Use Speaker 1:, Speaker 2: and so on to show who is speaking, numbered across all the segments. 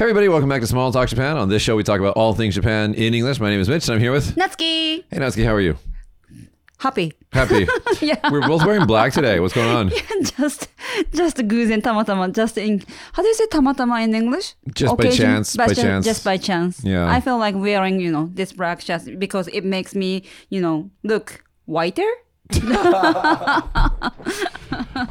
Speaker 1: Hey everybody, welcome back to Small Talk Japan. On this show, we talk about all things Japan in English. My name is Mitch, and I'm here with
Speaker 2: Natsuki.
Speaker 1: Hey Natsuki, how are you?
Speaker 2: Happy.
Speaker 1: Happy.
Speaker 2: yeah.
Speaker 1: We're both wearing black today. What's going on?
Speaker 2: Yeah, just, just goose and tamatama. Just in how do you say tamatama in English?
Speaker 1: Just by chance. By,
Speaker 2: chance,
Speaker 1: chance.
Speaker 2: Just by chance.
Speaker 1: Yeah.
Speaker 2: I feel like wearing you know this black just because it makes me you know look whiter.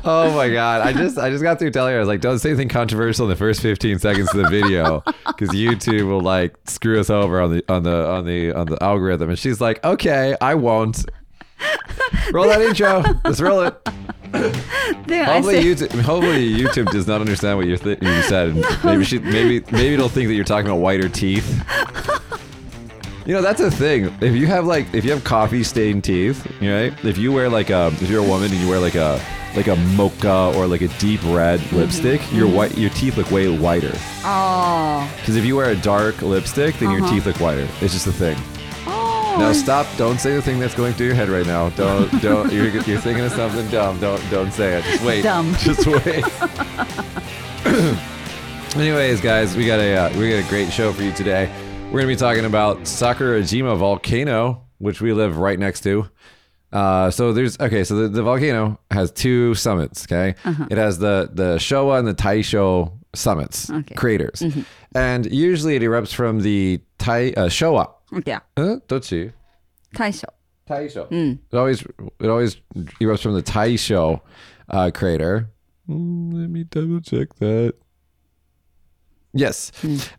Speaker 1: Oh my god! I just I just got through telling her I was like, don't say anything controversial in the first 15 seconds of the video because YouTube will like screw us over on the on the on the on the algorithm. And she's like, okay, I won't. Roll that intro. Let's roll it. Hopefully YouTube, hopefully YouTube does not understand what you th- you said. Maybe she, maybe maybe it'll think that you're talking about whiter teeth. You know that's a thing. If you have like if you have coffee stained teeth, right? If you wear like a if you're a woman and you wear like a like a mocha or like a deep red lipstick, your white your teeth look way whiter.
Speaker 2: oh,
Speaker 1: Because if you wear a dark lipstick, then your
Speaker 2: Uh-huh.
Speaker 1: teeth look whiter. It's just a thing.
Speaker 2: oh.
Speaker 1: Now stop! Don't say the thing that's going through your head right now. Don't don't. You're, you're thinking of something dumb. Don't don't say it. Just wait.
Speaker 2: Dumb.
Speaker 1: Just wait. Anyways, guys, we got a uh, we got a great show for you today. We're going to be talking about Sakurajima Volcano, which we live right next to. Uh, so there's okay. So the, the volcano has two summits. Okay, uh-huh. it has the the Showa and the Taisho summits
Speaker 2: okay.
Speaker 1: craters, mm-hmm. and usually it erupts from the Tai uh, Showa.
Speaker 2: Yeah. Taisho.
Speaker 1: Taisho. Mm. It always it always erupts from the Taisho uh, crater. Mm, let me double check that. Yes,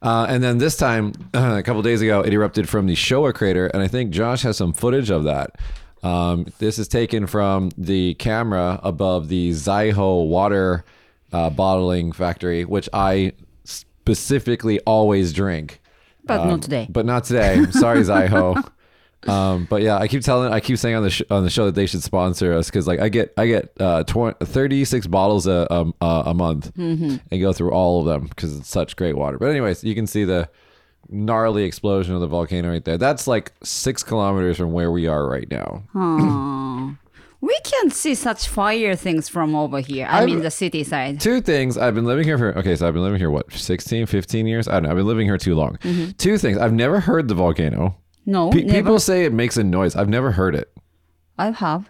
Speaker 1: uh, and then this time, a couple days ago, it erupted from the Showa crater, and I think Josh has some footage of that. Um, this is taken from the camera above the Zaiho water uh, bottling factory, which I specifically always drink
Speaker 2: But not today.
Speaker 1: but not today. Sorry, Zyho. Um, but yeah, I keep telling, I keep saying on the sh- on the show that they should sponsor us because like I get I get uh, tw- 36 bottles a um, uh, a month and go through all of them because it's such great water. But anyways, you can see the gnarly explosion of the volcano right there. That's like six kilometers from where we are right now.
Speaker 2: Oh. We can see such fire things from over here. I
Speaker 1: I've-
Speaker 2: mean, the city side.
Speaker 1: Two things. I've been living here for, okay, so I've been living here, what, 16, 15 years? I don't know. I've been living here too long. Two things. I've never heard the volcano.
Speaker 2: No,
Speaker 1: Pe-
Speaker 2: never.
Speaker 1: people say it makes a noise. I've never heard it.
Speaker 2: I have.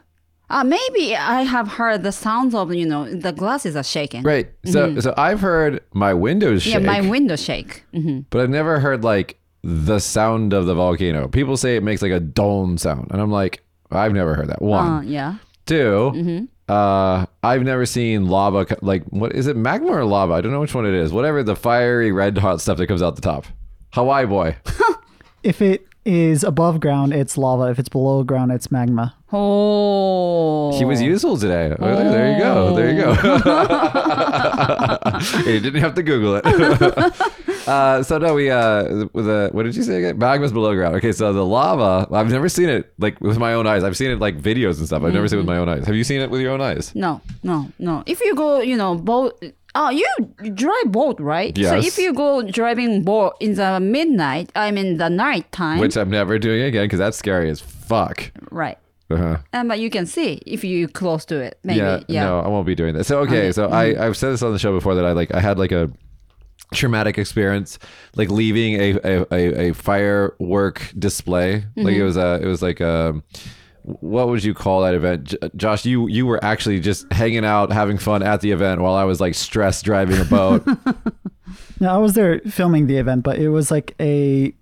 Speaker 2: Uh, maybe I have heard the sounds of, you know, the glasses are shaking.
Speaker 1: Right. So so I've heard my windows shake,
Speaker 2: Mm-hmm. Yeah, my window shake. hmm
Speaker 1: but I've never heard like the sound of the volcano. People say it makes like a dome sound, and I'm like, I've never heard that. One,
Speaker 2: Uh, yeah.
Speaker 1: 2 Uh, I've never seen lava. co- Like, what is it? Magma or lava? I don't know which one it is. Whatever the fiery red hot stuff that comes out the top. Hawaii boy.
Speaker 3: If it is above ground, it's lava. If it's below ground, it's magma.
Speaker 2: Oh.
Speaker 1: He was useful today. Oh, there- there you go. There you go. Oh. you didn't have to Google it. uh, so no, we uh, the what did you say again? Magma's below ground. Okay, so the lava. I've never seen it like with my own eyes. I've seen it like videos and stuff. I've never seen it with my own eyes. Have you seen it with your own eyes?
Speaker 2: No, no, no. If you go, you know, boat. Oh, you drive boat, right? So if you go driving boat in the midnight, I mean the night time,
Speaker 1: Which I'm never doing again because that's scary as fuck.
Speaker 2: right?
Speaker 1: Uh-huh.
Speaker 2: And but you can see if you close to it. Maybe,
Speaker 1: yeah,
Speaker 2: yeah.
Speaker 1: no, I won't be doing that. So okay,
Speaker 2: Okay.
Speaker 1: so I I've said this on the show before that I like I had like a traumatic experience like leaving a a, a, a firework display. Like it was a it was like a what would you call that event? J- josh you you were actually just hanging out having fun at the event while i was like stressed driving a boat.
Speaker 3: Now, I was there filming the event, but it was like a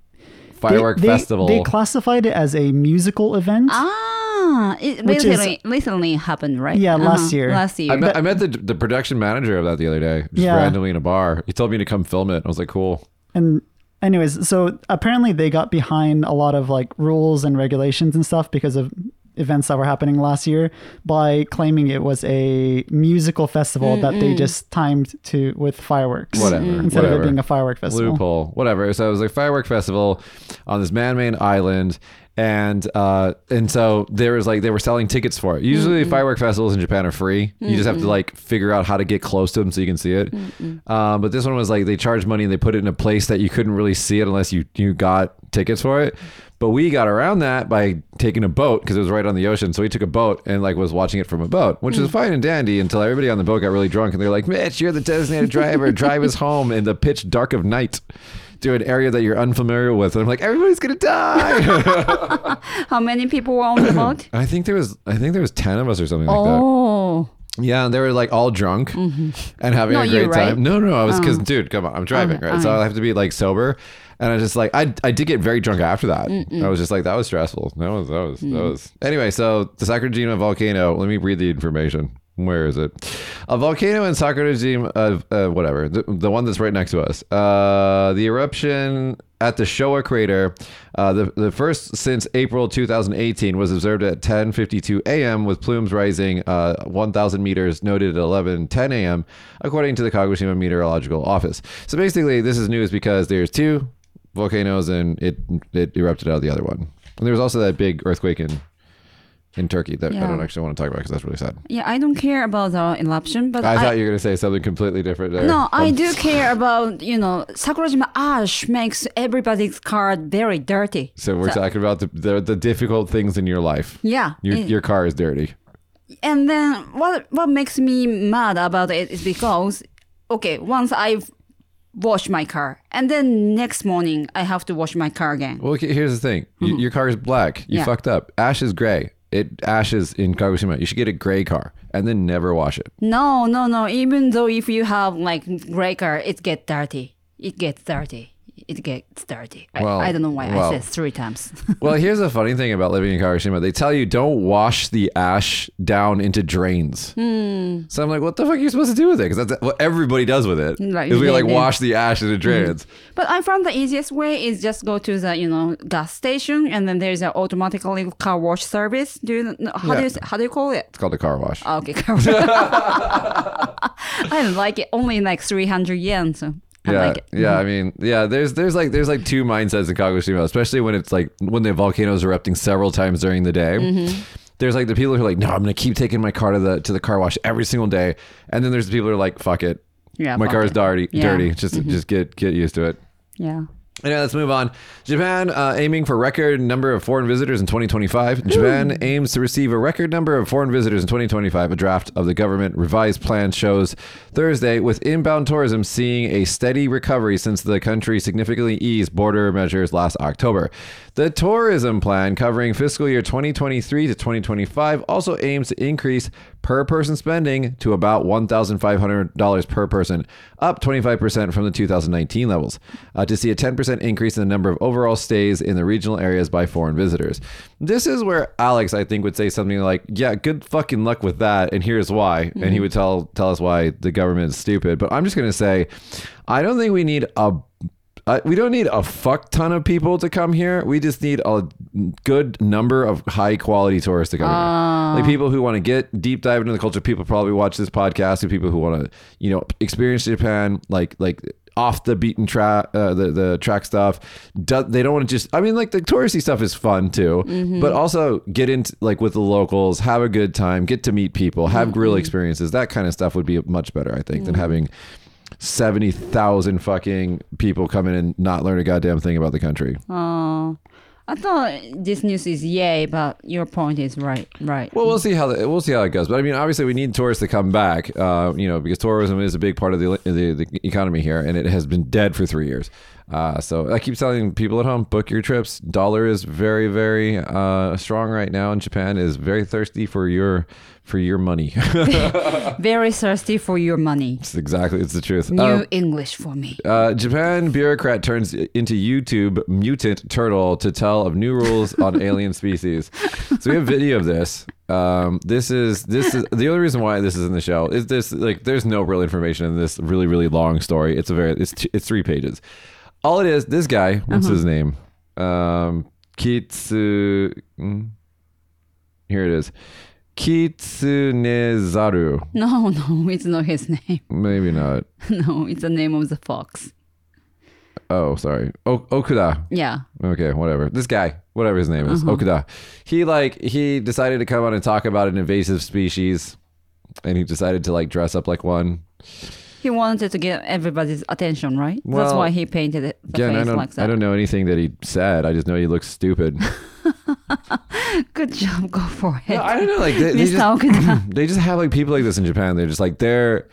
Speaker 1: firework
Speaker 3: they, they-
Speaker 1: festival.
Speaker 3: They classified it as a musical event.
Speaker 2: Ah, Ah, it
Speaker 3: Which is-
Speaker 2: recently, recently happened, right?
Speaker 3: Yeah, last uh-huh. year.
Speaker 2: Last year.
Speaker 1: I met, I met the, the production manager of that the other day just
Speaker 3: Yeah.
Speaker 1: randomly in a bar he told me to come film it i was like cool
Speaker 3: And anyways, so apparently they got behind a lot of like rules and regulations and stuff because of events that were happening last year by claiming it was a musical festival that they just timed to with fireworks.
Speaker 1: Whatever,
Speaker 3: Instead of
Speaker 1: whatever.
Speaker 3: it being a firework festival.
Speaker 1: loophole, whatever. So it was like firework festival on this man-made island, and uh, and so there was like they were selling tickets for it. Usually, firework festivals in Japan are free. You just have to like figure out how to get close to them so you can see it. Um, but this one was like they charged money and they put it in a place that you couldn't really see it unless you you got tickets for it. But we got around that by taking a boat because it was right on the ocean. So we took a boat and like was watching it from a boat, which was fine and dandy until everybody on the boat got really drunk and they're like, "Mitch, you're the designated driver. Drive us home in the pitch dark of night." To an area that you're unfamiliar with, and I'm like, everybody's gonna die.
Speaker 2: How many people were on the boat?
Speaker 1: I think there was, I think there was ten of us or something like that.
Speaker 2: oh,
Speaker 1: Yeah, and they were like all drunk mm-hmm. and having
Speaker 2: Not
Speaker 1: a great
Speaker 2: you, right?
Speaker 1: time. No, no, I was oh. because dude, come on, I'm driving,
Speaker 2: Okay,
Speaker 1: right? So
Speaker 2: alright.
Speaker 1: I have to be like sober, and I just like I I did get very drunk after that. I was just like that was stressful. That was that was that mm. was anyway. So the Sakurajima volcano. Let me read the information. Where is it? A volcano in Sakurajima, uh, uh, whatever, the, the one that's right next to us. Uh, the eruption at the Showa crater, uh, the, the first since April 2018, was observed at 10:52 a.m. with plumes rising uh, 1,000 meters, noted at 11:10 a.m. according to the Kagoshima Meteorological Office. So basically, this is news because there's two volcanoes and it it erupted out of the other one. And there was also that big earthquake in in Turkey that I don't actually want to talk about because that's really sad.
Speaker 2: yeah. I don't care about the eruption, but
Speaker 1: I,
Speaker 2: I,
Speaker 1: thought you were going to say something completely different there.
Speaker 2: no, I
Speaker 1: Um,
Speaker 2: do care about you know Sakurajima ash makes everybody's car very dirty.
Speaker 1: So we're talking about the, the the difficult things in your life.
Speaker 2: Yeah,
Speaker 1: Your,
Speaker 2: it-
Speaker 1: your car is dirty.
Speaker 2: And then what what makes me mad about it is because okay, once I've washed my car and then next morning I have to wash my car again.
Speaker 1: Well, okay, here's the thing. Y- Your car is black. You
Speaker 2: Mm-hmm. Yeah.
Speaker 1: fucked up. Ash is gray. It ashes in Kagoshima. You should get a gray car and then never wash it.
Speaker 2: No, no, no. Even though if you have like gray car, it gets dirty. It gets dirty. It gets dirty. I,
Speaker 1: Well,
Speaker 2: I don't know why
Speaker 1: well.
Speaker 2: I said three times.
Speaker 1: Well, here's the funny thing about living in Kagoshima. They tell you don't wash the ash down into drains.
Speaker 2: Hmm.
Speaker 1: So I'm like, what the fuck are you supposed to do with it? Because that's what everybody does with it.
Speaker 2: Right,
Speaker 1: Is we like
Speaker 2: yeah.
Speaker 1: wash the ash into drains.
Speaker 2: but I found the easiest way is just go to the you know gas station and then there's an automatically car wash service. Do you know, how do you how do you call it?
Speaker 1: It's called a car wash.
Speaker 2: Oh, okay, car wash. I like it. Only like three hundred yen. So I
Speaker 1: yeah,
Speaker 2: like
Speaker 1: yeah. I mean, yeah. There's there's like there's like two mindsets in Kagoshima, especially when it's like when the volcano is erupting several times during the day.
Speaker 2: Mm-hmm.
Speaker 1: There's like the people who are like, no, I'm gonna keep taking my car to the to the car wash every single day, and then there's the people who are like, fuck it,
Speaker 2: Yeah,
Speaker 1: my car is dirty,
Speaker 2: Yeah. Mm-hmm.
Speaker 1: dirty. Just just get get used to it.
Speaker 2: Yeah.
Speaker 1: Anyway, let's move on. Japan uh, aiming for record number of foreign visitors in 2025. Japan aims to receive a record number of foreign visitors in 2025. A draft of the government revised plan shows Thursday, with inbound tourism seeing a steady recovery since the country significantly eased border measures last October. The tourism plan, covering fiscal year 2023 to 2025, also aims to increase per person spending to about $1,500 per person, up 25% from the 2019 levels, uh, to see a 10% increase in the number of overall stays in the regional areas by foreign visitors. This is where Alex, I think, would say something like, "Yeah, good fucking luck with that, and here's why," and he would tell tell us why the government is stupid. But I'm just gonna say, I don't think we need a uh, we don't need a fuck ton of people to come here. We just need a good number of high quality tourists to come here. Like people who want to get deep dive into the culture. People probably watch this podcast. And people who want to, you know, experience Japan like like off the beaten track, uh, the the track stuff. Do, they don't want to just. I mean, like the touristy stuff is fun too, mm-hmm. but also get into like with the locals, have a good time, get to meet people, have grill mm-hmm. experiences. That kind of stuff would be much better, I think, than mm-hmm. having. 70,000 fucking people come in and not learn a goddamn thing about the country.
Speaker 2: Oh, I thought this news is yay, but your point is right. Right.
Speaker 1: Well, we'll see how the, we'll see how it goes. But I mean, obviously, we need tourists to come back. Uh, you know, because tourism is a big part of the, the the economy here, and it has been dead for three years. Uh, so I keep telling people at home, book your trips. Dollar is very, very uh, strong right now, and Japan is very thirsty for your for your money.
Speaker 2: Very thirsty for your money.
Speaker 1: it's exactly, it's the truth.
Speaker 2: New
Speaker 1: Um,
Speaker 2: English for me.
Speaker 1: Uh, Japan bureaucrat turns into YouTube mutant turtle to tell of new rules on alien species. So we have video of this. Um, this is this is the only reason why this is in the show is this like there's no real information in this really really long story. It's a very it's it's three pages. All it is this guy. What's his name? Um, Kitsu. mm, Here it is. Kitsunezaru.
Speaker 2: No, no, it's not his name.
Speaker 1: Maybe not.
Speaker 2: No, it's the name of the fox.
Speaker 1: Oh, sorry. O- Okuda.
Speaker 2: Yeah.
Speaker 1: Okay, whatever. This guy, whatever his name is, Okuda. He like he decided to come on and talk about an invasive species, and he decided to like dress up like one.
Speaker 2: He wanted to get everybody's attention, right? That's why he painted it the
Speaker 1: Again, I
Speaker 2: face
Speaker 1: don't,
Speaker 2: like that.
Speaker 1: I don't know anything that he said. I just know he looks stupid.
Speaker 2: Good job, go for it.
Speaker 1: No, I don't know. Like they, they just, they just have like people like this in Japan. They're just like they're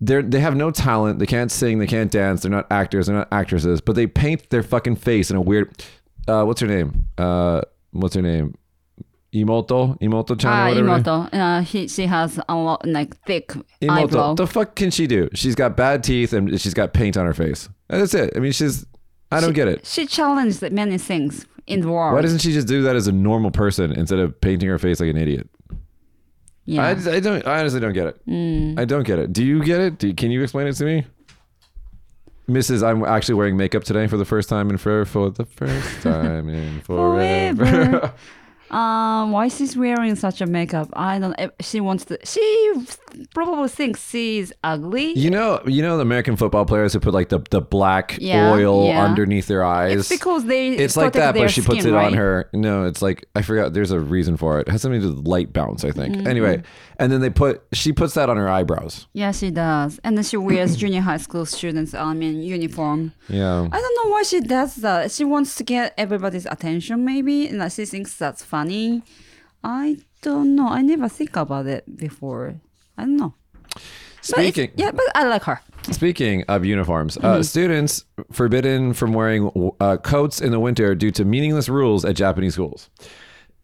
Speaker 1: they're they have no talent. They can't sing. They can't dance. They're not actors. They're not actresses. But they paint their fucking face in a weird. Uh, what's her name? Uh, what's her name? Imoto, Imoto chan
Speaker 2: Ah,
Speaker 1: or whatever. her name-
Speaker 2: Imoto. Uh, he, she has a lot, like thick
Speaker 1: Imoto.
Speaker 2: eyebrow.
Speaker 1: The fuck can she do? She's got bad teeth and she's got paint on her face. That's it. I mean, she's. I don't get it.
Speaker 2: She challenged many things in the world.
Speaker 1: Why doesn't she just do that as a normal person instead of painting her face like an idiot?
Speaker 2: yeah.
Speaker 1: I, I don't. I honestly don't get it. I don't get it. Do you get it? Do, can you explain it to me, Mrs. I'm actually wearing makeup today for the first time in forever. For the first time in forever.
Speaker 2: Forever. Uh, why she's wearing such a makeup? I don't. eh, She wants to. She probably thinks she's ugly.
Speaker 1: you know, you know the American football players who put like the the black
Speaker 2: Yeah,
Speaker 1: oil
Speaker 2: yeah.
Speaker 1: underneath their eyes.
Speaker 2: It's because they.
Speaker 1: It's like that, but she puts
Speaker 2: skin,
Speaker 1: it on her. No, it's like I forgot. There's a reason for it. It has something to do with light bounce, I think.
Speaker 2: Mm-hmm.
Speaker 1: Anyway, and then they put she puts that on her eyebrows.
Speaker 2: Yeah, she does, and then she wears junior high school students' I mean uniform.
Speaker 1: Yeah.
Speaker 2: I don't know why she does that. She wants to get everybody's attention, maybe, and she thinks that's funny. I don't know. I never think about it before. I don't know. But
Speaker 1: Speaking
Speaker 2: yeah, but I like her.
Speaker 1: Speaking of uniforms,
Speaker 2: Mm-hmm.
Speaker 1: uh, students forbidden from wearing uh, coats in the winter due to meaningless rules at Japanese schools.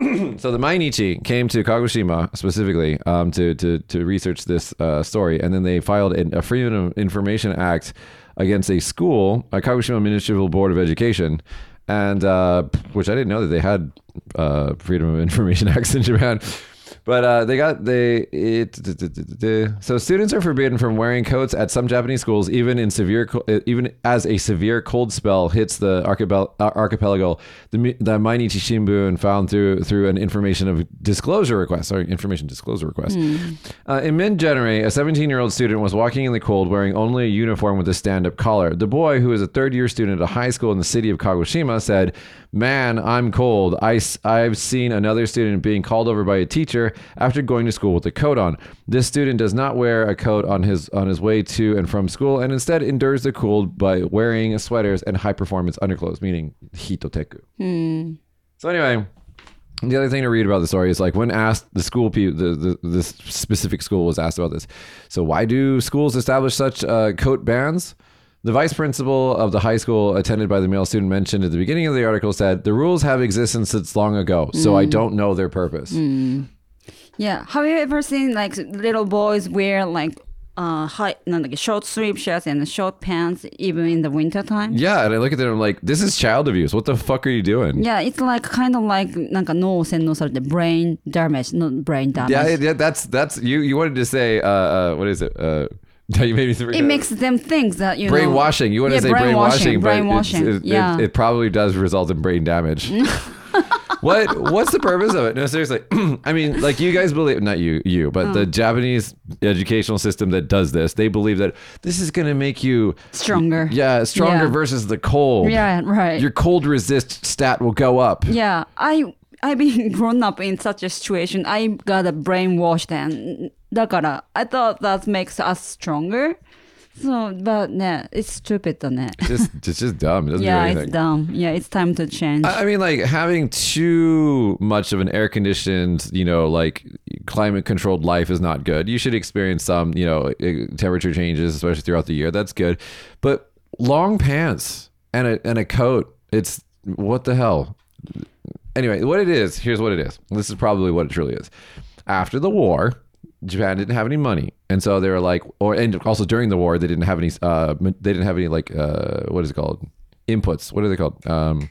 Speaker 1: so the Mainichi came to Kagoshima specifically um, to, to to research this uh, story, and then they filed an, a Freedom of Information Act against a school, a Kagoshima Municipal Board of Education, and uh, which I didn't know that they had uh, Freedom of Information Acts in Japan. But uh, they got they it so students are forbidden from wearing coats at some Japanese schools, even in severe uh, even as a severe cold spell hits the archipel- uh, archipelago. The the Mainichi Shimbun found through through an information of disclosure request, sorry, information disclosure request. Uh, in mid January, a 17 year old student was walking in the cold wearing only a uniform with a stand up collar. The boy, who is a third year student at a high school in the city of Kagoshima, said, Man, I'm cold. I I've seen another student being called over by a teacher after going to school with a coat on. This student does not wear a coat on his on his way to and from school and instead endures the cold by wearing sweaters and high performance underclothes, meaning hitoteku. Hmm. So anyway, the other thing to read about the story is like when asked the school people, the, the this specific school was asked about this. So why do schools establish such uh, coat bans? The vice principal of the high school attended by the male student mentioned at the beginning of the article said the rules have existed since long ago, so I hmm. don't know their purpose. Hmm.
Speaker 2: Yeah. Have you ever seen like little boys wear like uh high no, like short sleeve shirts and short pants even in the winter time?
Speaker 1: Yeah, and I look at them I'm like, this is child abuse. What the fuck are you doing?
Speaker 2: Yeah, it's like kind of like なんか脳洗脳されて brain damage, not brain damage.
Speaker 1: Yeah, yeah, that's that's you. You wanted to say, uh, uh, what is it? Uh, you made me forget.
Speaker 2: it makes them think that you know
Speaker 1: brainwashing. You want
Speaker 2: yeah,
Speaker 1: to say brainwashing, but it's-
Speaker 2: brainwashing.
Speaker 1: it, it-
Speaker 2: yeah.
Speaker 1: it, probably does result in brain damage. what What's the purpose of it? No, seriously. I mean, like you guys believe, not you, you, but
Speaker 2: Oh.
Speaker 1: the Japanese educational system that does this, they believe that this is going to make you
Speaker 2: Stronger.
Speaker 1: Yeah, stronger
Speaker 2: Yeah.
Speaker 1: versus the cold.
Speaker 2: Yeah, right.
Speaker 1: Your cold resist stat will go up.
Speaker 2: Yeah, I I've been grown up in such a situation. I got a brainwashed and だから I thought that makes us stronger. So, but yeah, it's stupid だね。
Speaker 1: Just, it's just dumb. It doesn't
Speaker 2: Yeah,
Speaker 1: do
Speaker 2: it's dumb. Yeah, it's time to change.
Speaker 1: I I mean, like having too much of an air conditioned, you know, like climate controlled life is not good. You should experience some, you know, eh, temperature changes, especially throughout the year. That's good. But long pants and a and a coat, it's what the hell. Anyway, what it is, here's what it is. This is probably what it truly is. After the war, Japan didn't have any money, and so they were like, or and also during the war, they didn't have any. Uh, they didn't have any like uh, what is it called? Inputs. What are they called? Um,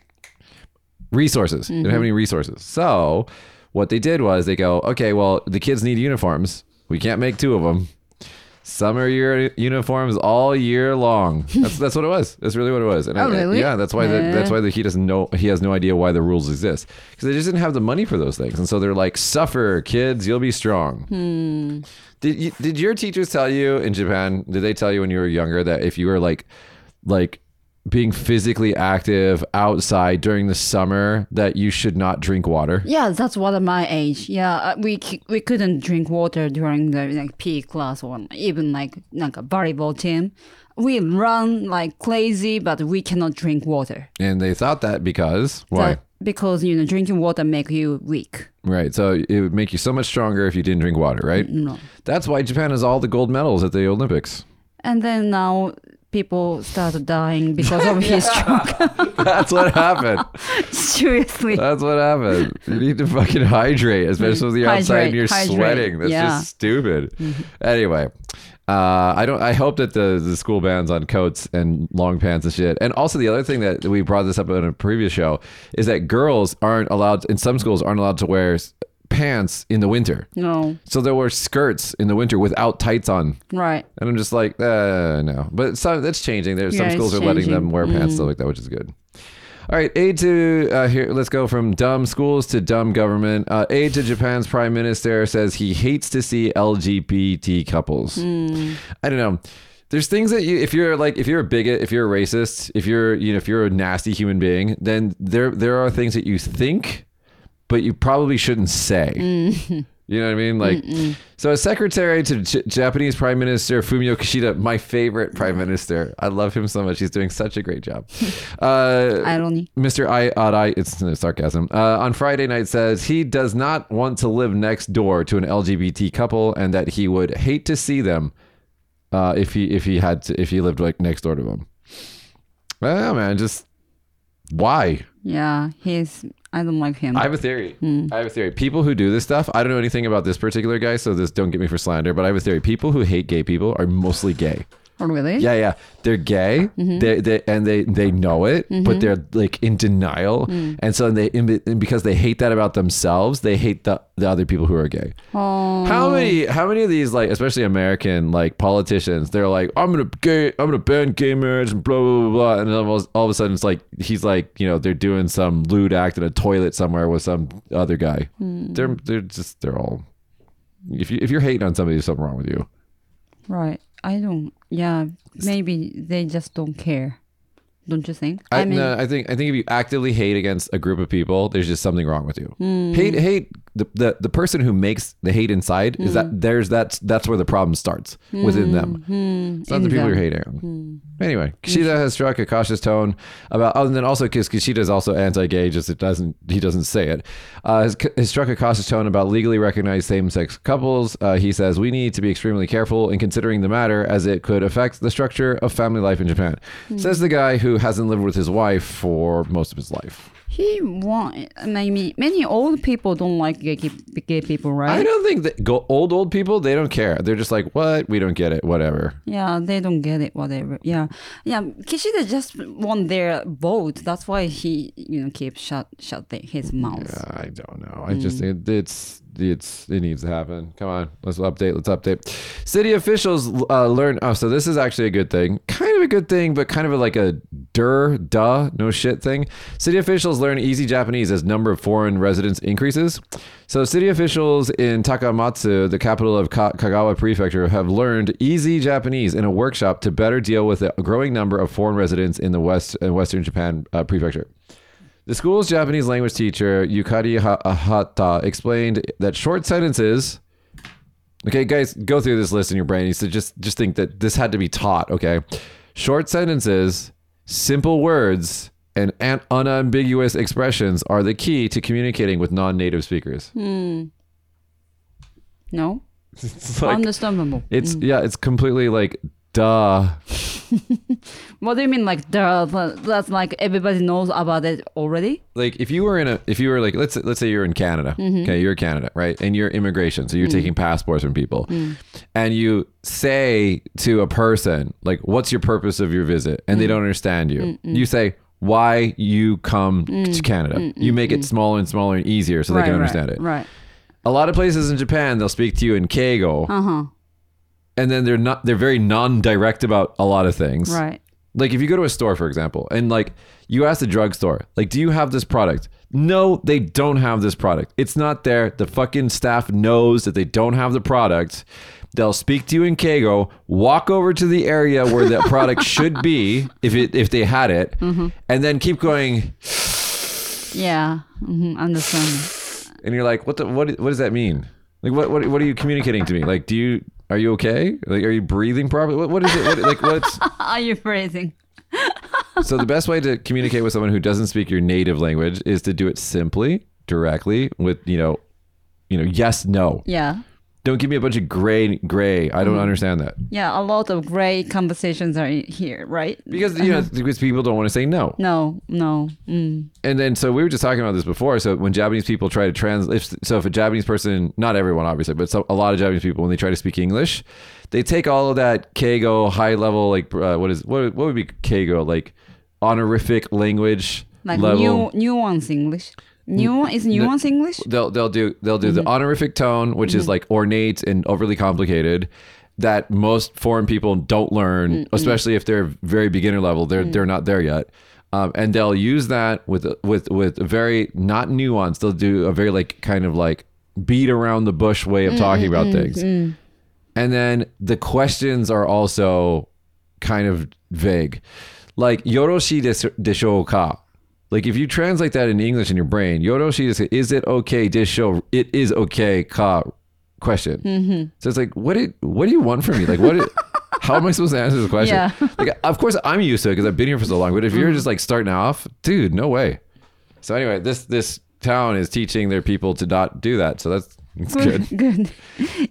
Speaker 1: resources. They didn't have any resources. So what they did was they go, okay, well, the kids need uniforms. We can't make two of them. Summer year uniforms all year long. That's that's what it was. That's really what it was. And
Speaker 2: Oh, really?
Speaker 1: yeah, that's why the, that's why the, he doesn't know. He has no idea why the rules exist because they just didn't have the money for those things. And so they're like, suffer, kids, you'll be strong.
Speaker 2: Hmm.
Speaker 1: Did you, did your teachers tell you in Japan? Did they tell you when you were younger that if you were like like being physically active outside during the summer that you should not drink water?
Speaker 2: Yeah, that's what my age. Yeah, uh, we we couldn't drink water during the like PE class or even like like a volleyball team. We run like crazy, but we cannot drink water.
Speaker 1: And they thought that because why?
Speaker 2: That- because you know drinking water make you weak.
Speaker 1: Right. So it would make you so much stronger if you didn't drink water, right?
Speaker 2: No.
Speaker 1: That's why Japan has all the gold medals at the Olympics.
Speaker 2: And then now people started dying because of his stroke.
Speaker 1: That's what happened.
Speaker 2: Seriously.
Speaker 1: That's what happened. You need to fucking hydrate, especially when you're outside and you're
Speaker 2: Hydrate,
Speaker 1: sweating. That's
Speaker 2: Yeah. Mm-hmm.
Speaker 1: stupid. Anyway, uh, I don't. I hope that the the school bans on coats and long pants and shit. And also the other thing that we brought this up in a previous show is that girls aren't allowed in some schools aren't allowed to wear pants in the winter.
Speaker 2: No.
Speaker 1: So they wear skirts in the winter without tights on.
Speaker 2: Right.
Speaker 1: And I'm just like, uh, no. But so that's changing. There's some schools are letting them.
Speaker 2: Mm.
Speaker 1: wear pants stuff like that, which is good. All right, aid to uh, here. Let's go from dumb schools to dumb government. Uh, aid to Japan's prime minister says he hates to see LGBT couples.
Speaker 2: Hmm.
Speaker 1: I don't know. There's things that you, if you're like, if you're a bigot, if you're a racist, if you're, you know, if you're a nasty human being, then there there are things that you think, but you probably shouldn't say.
Speaker 2: Mm.
Speaker 1: You know what I mean? Like, so as secretary to J- Japanese Prime Minister Fumio Kishida, my favorite prime minister. I love him so much. He's doing such a great job. Uh,
Speaker 2: Irony.
Speaker 1: Mr. Arai, it's uh, sarcasm. Uh, on Friday night says he does not want to live next door to an LGBT couple and that he would hate to see them uh, if he if he had to if he lived like next door to them. Well, man, just why?
Speaker 2: Yeah, he's. I don't like him.
Speaker 1: I have a theory. Hmm. I have a theory. People who do this stuff, I don't know anything about this particular guy, so this don't get me for slander, but I have a theory. People who hate gay people are mostly gay.
Speaker 2: Oh, really?
Speaker 1: Yeah, yeah. They're gay, mm-hmm. they, they, and they they know it, but mm-hmm. they're like in denial, mm. and so they and because they hate that about themselves, they hate the the other people who are gay.
Speaker 2: Oh.
Speaker 1: How many how many of these like especially American like politicians they're like I'm gonna gay I'm gonna ban gay marriage and blah blah blah, blah. and then almost all of a sudden it's like he's like you know they're doing some lewd act in a toilet somewhere with some other guy. Mm. They're they're just they're all if you if you're hating on somebody, there's something wrong with you.
Speaker 2: Right. I don't. Yeah. Maybe they just don't care. Don't you think?
Speaker 1: I,
Speaker 2: I mean,
Speaker 1: no, I think I think if you actively hate against a group of people, there's just something wrong with you.
Speaker 2: Hmm.
Speaker 1: Hate hate the, the the person who makes the hate inside is
Speaker 2: Hmm.
Speaker 1: that there's that's that's where the problem starts within them. It's not
Speaker 2: In
Speaker 1: the people
Speaker 2: them.
Speaker 1: you're hating. Anyway, Kishida has struck a cautious tone about. Other than also because Kishida is also anti-gay, just it doesn't he doesn't say it. Uh, has, has struck a cautious tone about legally recognized same-sex couples. Uh, he says we need to be extremely careful in considering the matter as it could affect the structure of family life in Japan. Says the guy who hasn't lived with his wife for most of his life.
Speaker 2: He want. Maybe many old people don't like gay, gay people, right?
Speaker 1: I don't think that go, old old people they don't care. They're just like, what? We don't get it. Whatever.
Speaker 2: Yeah, they don't get it. Whatever. Yeah, yeah. Kishida just want their vote. That's why he, you know, keeps shut shut the, his mouth.
Speaker 1: I don't know. I just mm. it, it's it's it needs to happen. Come on, let's update. Let's update. City officials uh, learn. Oh, so this is actually a good thing. Kind of a good thing, but kind of like a dur duh no shit thing. City officials learn easy Japanese as number of foreign residents increases. So city officials in Takamatsu, the capital of Ka- Kagawa Prefecture, have learned easy Japanese in a workshop to better deal with the growing number of foreign residents in the west and western Japan uh, prefecture. The school's Japanese language teacher, Yukari Ha- Hata, explained that short sentences. Okay, guys, go through this list in your brain. You said just just think that this had to be taught. Okay, short sentences, simple words, and an- unambiguous expressions are the key to communicating with non-native speakers.
Speaker 2: No,
Speaker 1: It's like
Speaker 2: understandable.
Speaker 1: it's yeah, it's completely like duh.
Speaker 2: What do you mean, like duh, that's like everybody knows about it already?
Speaker 1: like if you were in a if you were like let's let's say you're in Canada mm-hmm. okay you're Canada right? And you're immigration so you're mm. taking passports from people. Mm. And you say to a person like what's your purpose of your visit? And they mm. don't understand you. You say why you come to Canada? You make it smaller and smaller and easier so they can understand it.
Speaker 2: Right.
Speaker 1: a lot of places in Japan they'll speak to you in Keigo.
Speaker 2: Uh huh.
Speaker 1: And then they're not they're very non-direct about a lot of things
Speaker 2: Right.
Speaker 1: like if you go to a store, for example, and like you ask the drugstore, like, do you have this product? No, they don't have this product. It's not there. The fucking staff knows that they don't have the product. They'll speak to you in Keigo, walk over to the area where that product should be if it if they had it,
Speaker 2: Mm-hmm.
Speaker 1: and then keep going.
Speaker 2: Yeah, hmm understand.
Speaker 1: And you're like, what the what what does that mean? Like what what what are you communicating to me? Like, do you are you okay? Like, are you breathing properly? What what is it? What, like what's
Speaker 2: Are you phrasing?
Speaker 1: so the best way to communicate with someone who doesn't speak your native language is to do it simply, directly, with you know, you know, yes, no.
Speaker 2: Yeah.
Speaker 1: Don't give me a bunch of gray, gray. I don't
Speaker 2: Mm-hmm.
Speaker 1: understand that
Speaker 2: Yeah, a lot of gray conversations are here, right?
Speaker 1: because you know because people don't want to say no.
Speaker 2: No, no. Mm.
Speaker 1: And then so we were just talking about this before. So when Japanese people try to translate, so if a Japanese person, not everyone obviously, but so, a lot of Japanese people when they try to speak English, they take all of that Keigo high level like uh, what is what what would be Keigo like honorific language
Speaker 2: Like
Speaker 1: level.
Speaker 2: new nuance English. Nuance is nuance English?
Speaker 1: they'll they'll do they'll do the mm-hmm. honorific tone, which is mm-hmm. like ornate and overly complicated, that most foreign people don't learn, mm-hmm. especially if they're very beginner level. They're they're not there yet, um, and they'll use that with with with very not nuanced. They'll do a very like kind of like beat around the bush way of talking about things, and then the questions are also kind of vague, like yoroshi desu- desho ka. Like if you translate that in English in your brain, Yoroshi is is it okay disho? It is okay ka question. Mm-hmm. So it's like what did what do you want from me? Like what? How am I supposed to answer this question?
Speaker 2: Yeah.
Speaker 1: Like of course I'm used to it because I've been here for so long. But if you're just like starting off, dude, no way. So anyway, this this town is teaching their people to not do that. So that's it's good.
Speaker 2: good.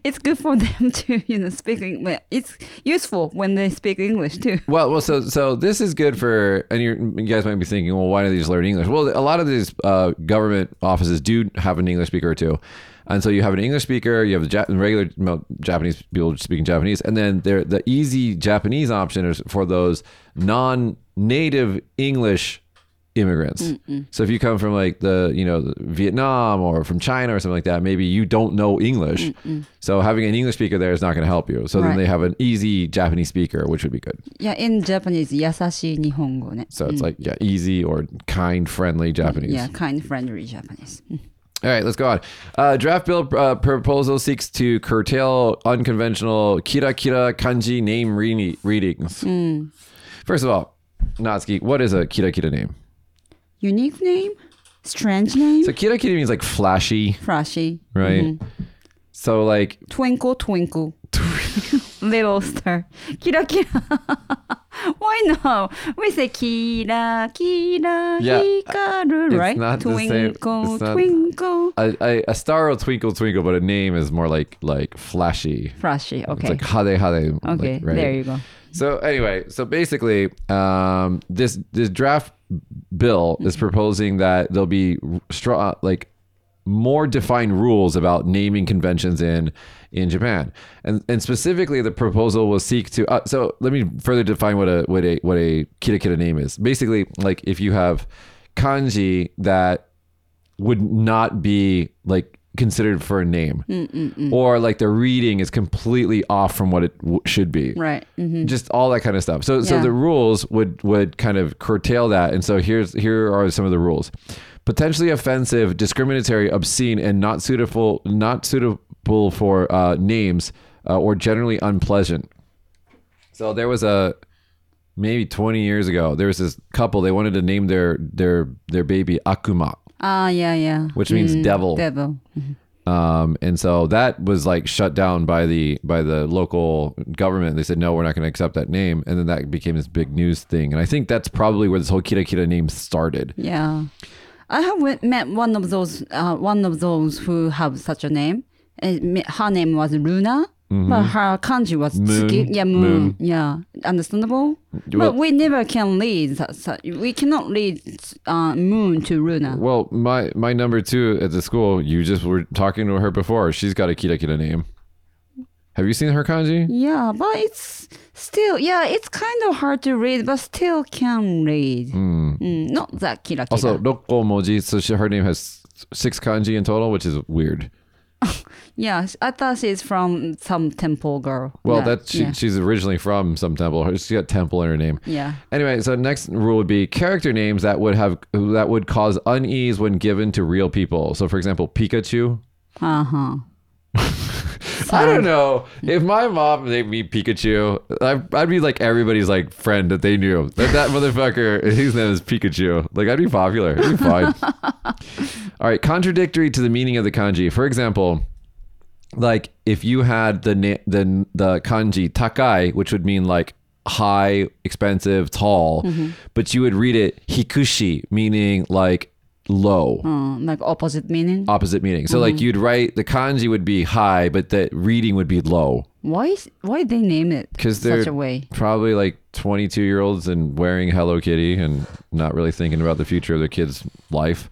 Speaker 2: It's good for them to, you know, speak. Eng- well, It's useful when they speak English too.
Speaker 1: Well, well, so so this is good for, and you're, you guys might be thinking, well, why don't they just learn English? Well, a lot of these uh, government offices do have an English speaker or two, and so you have an English speaker, you have the ja- regular well, Japanese people speaking Japanese, and then there the easy Japanese option is for those non-native English immigrants. Mm-mm. So if you come from like the, you know, Vietnam or from China or something like that, maybe you don't know English. Mm-mm. So having an English speaker there is not going to help you. So
Speaker 2: right.
Speaker 1: then they have an easy Japanese speaker, which would be good.
Speaker 2: Yeah, in Japanese, yasashi nihongo ne.
Speaker 1: So it's mm. like yeah, easy or kind friendly Japanese.
Speaker 2: Yeah, kind friendly Japanese. Mm.
Speaker 1: All right, let's go on. Uh, draft bill uh, proposal seeks to curtail unconventional kira kira kanji name re- readings. Mm. First of all, Natsuki, what is a kira kira name?
Speaker 2: Unique name? Strange name?
Speaker 1: So kira kira means like flashy,
Speaker 2: Flashy.
Speaker 1: right? Mm-hmm. So like
Speaker 2: Twinkle, twinkle. Little star. Kira, kira. Why no? We say kira, kira,
Speaker 1: Yeah,
Speaker 2: hikaru,
Speaker 1: it's
Speaker 2: right?
Speaker 1: not the same-
Speaker 2: Twinkle,
Speaker 1: it's not-
Speaker 2: twinkle.
Speaker 1: a, a, a star will twinkle twinkle, but a name is more like like flashy.
Speaker 2: Flashy.
Speaker 1: It's
Speaker 2: Okay.
Speaker 1: like hade hade.
Speaker 2: okay,
Speaker 1: like, right?
Speaker 2: there you go.
Speaker 1: So anyway, so basically, um, this this draft bill is proposing that there'll be straw like more defined rules about naming conventions in in Japan, and and specifically, the proposal will seek to. Uh, so let me further define what a what a what a kira name is. Basically, like if you have kanji that would not be like considered for a name, or like the reading is completely off from what it w- should be
Speaker 2: Right. hmm
Speaker 1: just all that kind of stuff. So so the rules would would kind of curtail that. And so here's here are some of the rules. Potentially offensive, discriminatory, obscene, and not suitable not suitable for uh, names uh, or generally unpleasant. So there was a maybe 20 years ago. There was this couple. They wanted to name their their their baby Akuma,
Speaker 2: Ah, yeah, yeah.
Speaker 1: which means devil.
Speaker 2: Devil.
Speaker 1: Um, and so that was like shut down by the by the local government. They said no, we're not going to accept that name, and then that became this big news thing. And I think that's probably where this whole Kira Kira name started.
Speaker 2: Yeah. I have met one of those uh, one of those who have such a name. Uh, Her name was Luna, but her kanji was
Speaker 1: Mm-hmm. Moon.
Speaker 2: Tsuki. Yeah, moon.
Speaker 1: Moon.
Speaker 2: Yeah, understandable.
Speaker 1: Well-
Speaker 2: but we never can read. that- that- We cannot read uh, moon to Luna.
Speaker 1: Well, my my number two at the school, you just were talking to her before. She's got a Kira Kira name. Have you seen her kanji?
Speaker 2: Yeah, but it's still yeah, it's kind of hard to read, but still can read. Mm, not that kira kira.
Speaker 1: Also, Rokko Moji. So she, her name has six kanji in total, which is weird.
Speaker 2: yeah, I thought she's from some temple girl.
Speaker 1: Well,
Speaker 2: yeah,
Speaker 1: that she,
Speaker 2: yeah.
Speaker 1: she's originally from some temple. She's got temple in her name.
Speaker 2: yeah.
Speaker 1: Anyway, so next rule would be character names that would have that would cause unease when given to real people. So, for example, Pikachu.
Speaker 2: Uh huh.
Speaker 1: I don't um, know. If my mom named me Pikachu, I'd, I'd be like everybody's like friend that they knew. That that motherfucker, his name is Pikachu. Like I'd be popular. It'd be fine. All right, contradictory to the meaning of the kanji. For example, like if you had the na- the the kanji takai, which would mean like high, expensive, tall, mm-hmm. but you would read it hikushi, meaning like low.
Speaker 2: Oh, like opposite meaning?
Speaker 1: Opposite meaning. So mm-hmm. like you'd write the kanji would be high, but the reading would be low.
Speaker 2: Why is, why did they name it
Speaker 1: Because they're
Speaker 2: such a way?
Speaker 1: Probably like 22 year olds and wearing Hello Kitty and not really thinking about the future of their kids' life.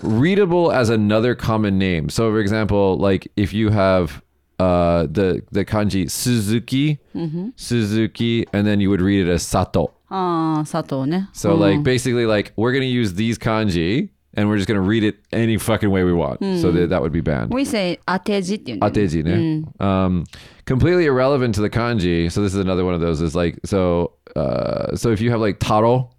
Speaker 1: Readable as another common name. So for example, like if you have uh, the the kanji Suzuki, mm-hmm. Suzuki, and then you would read it as Sato.
Speaker 2: Ah, uh, Sato, ne?
Speaker 1: So mm. like mm-hmm. basically like we're gonna use these kanji and we're just gonna read it any fucking way we want. So that that would be banned.
Speaker 2: We say 当て字っていうの。
Speaker 1: Ateji, ne? Um, completely irrelevant to the kanji. So this is another one of those. Is like so. Uh, so if you have like taro,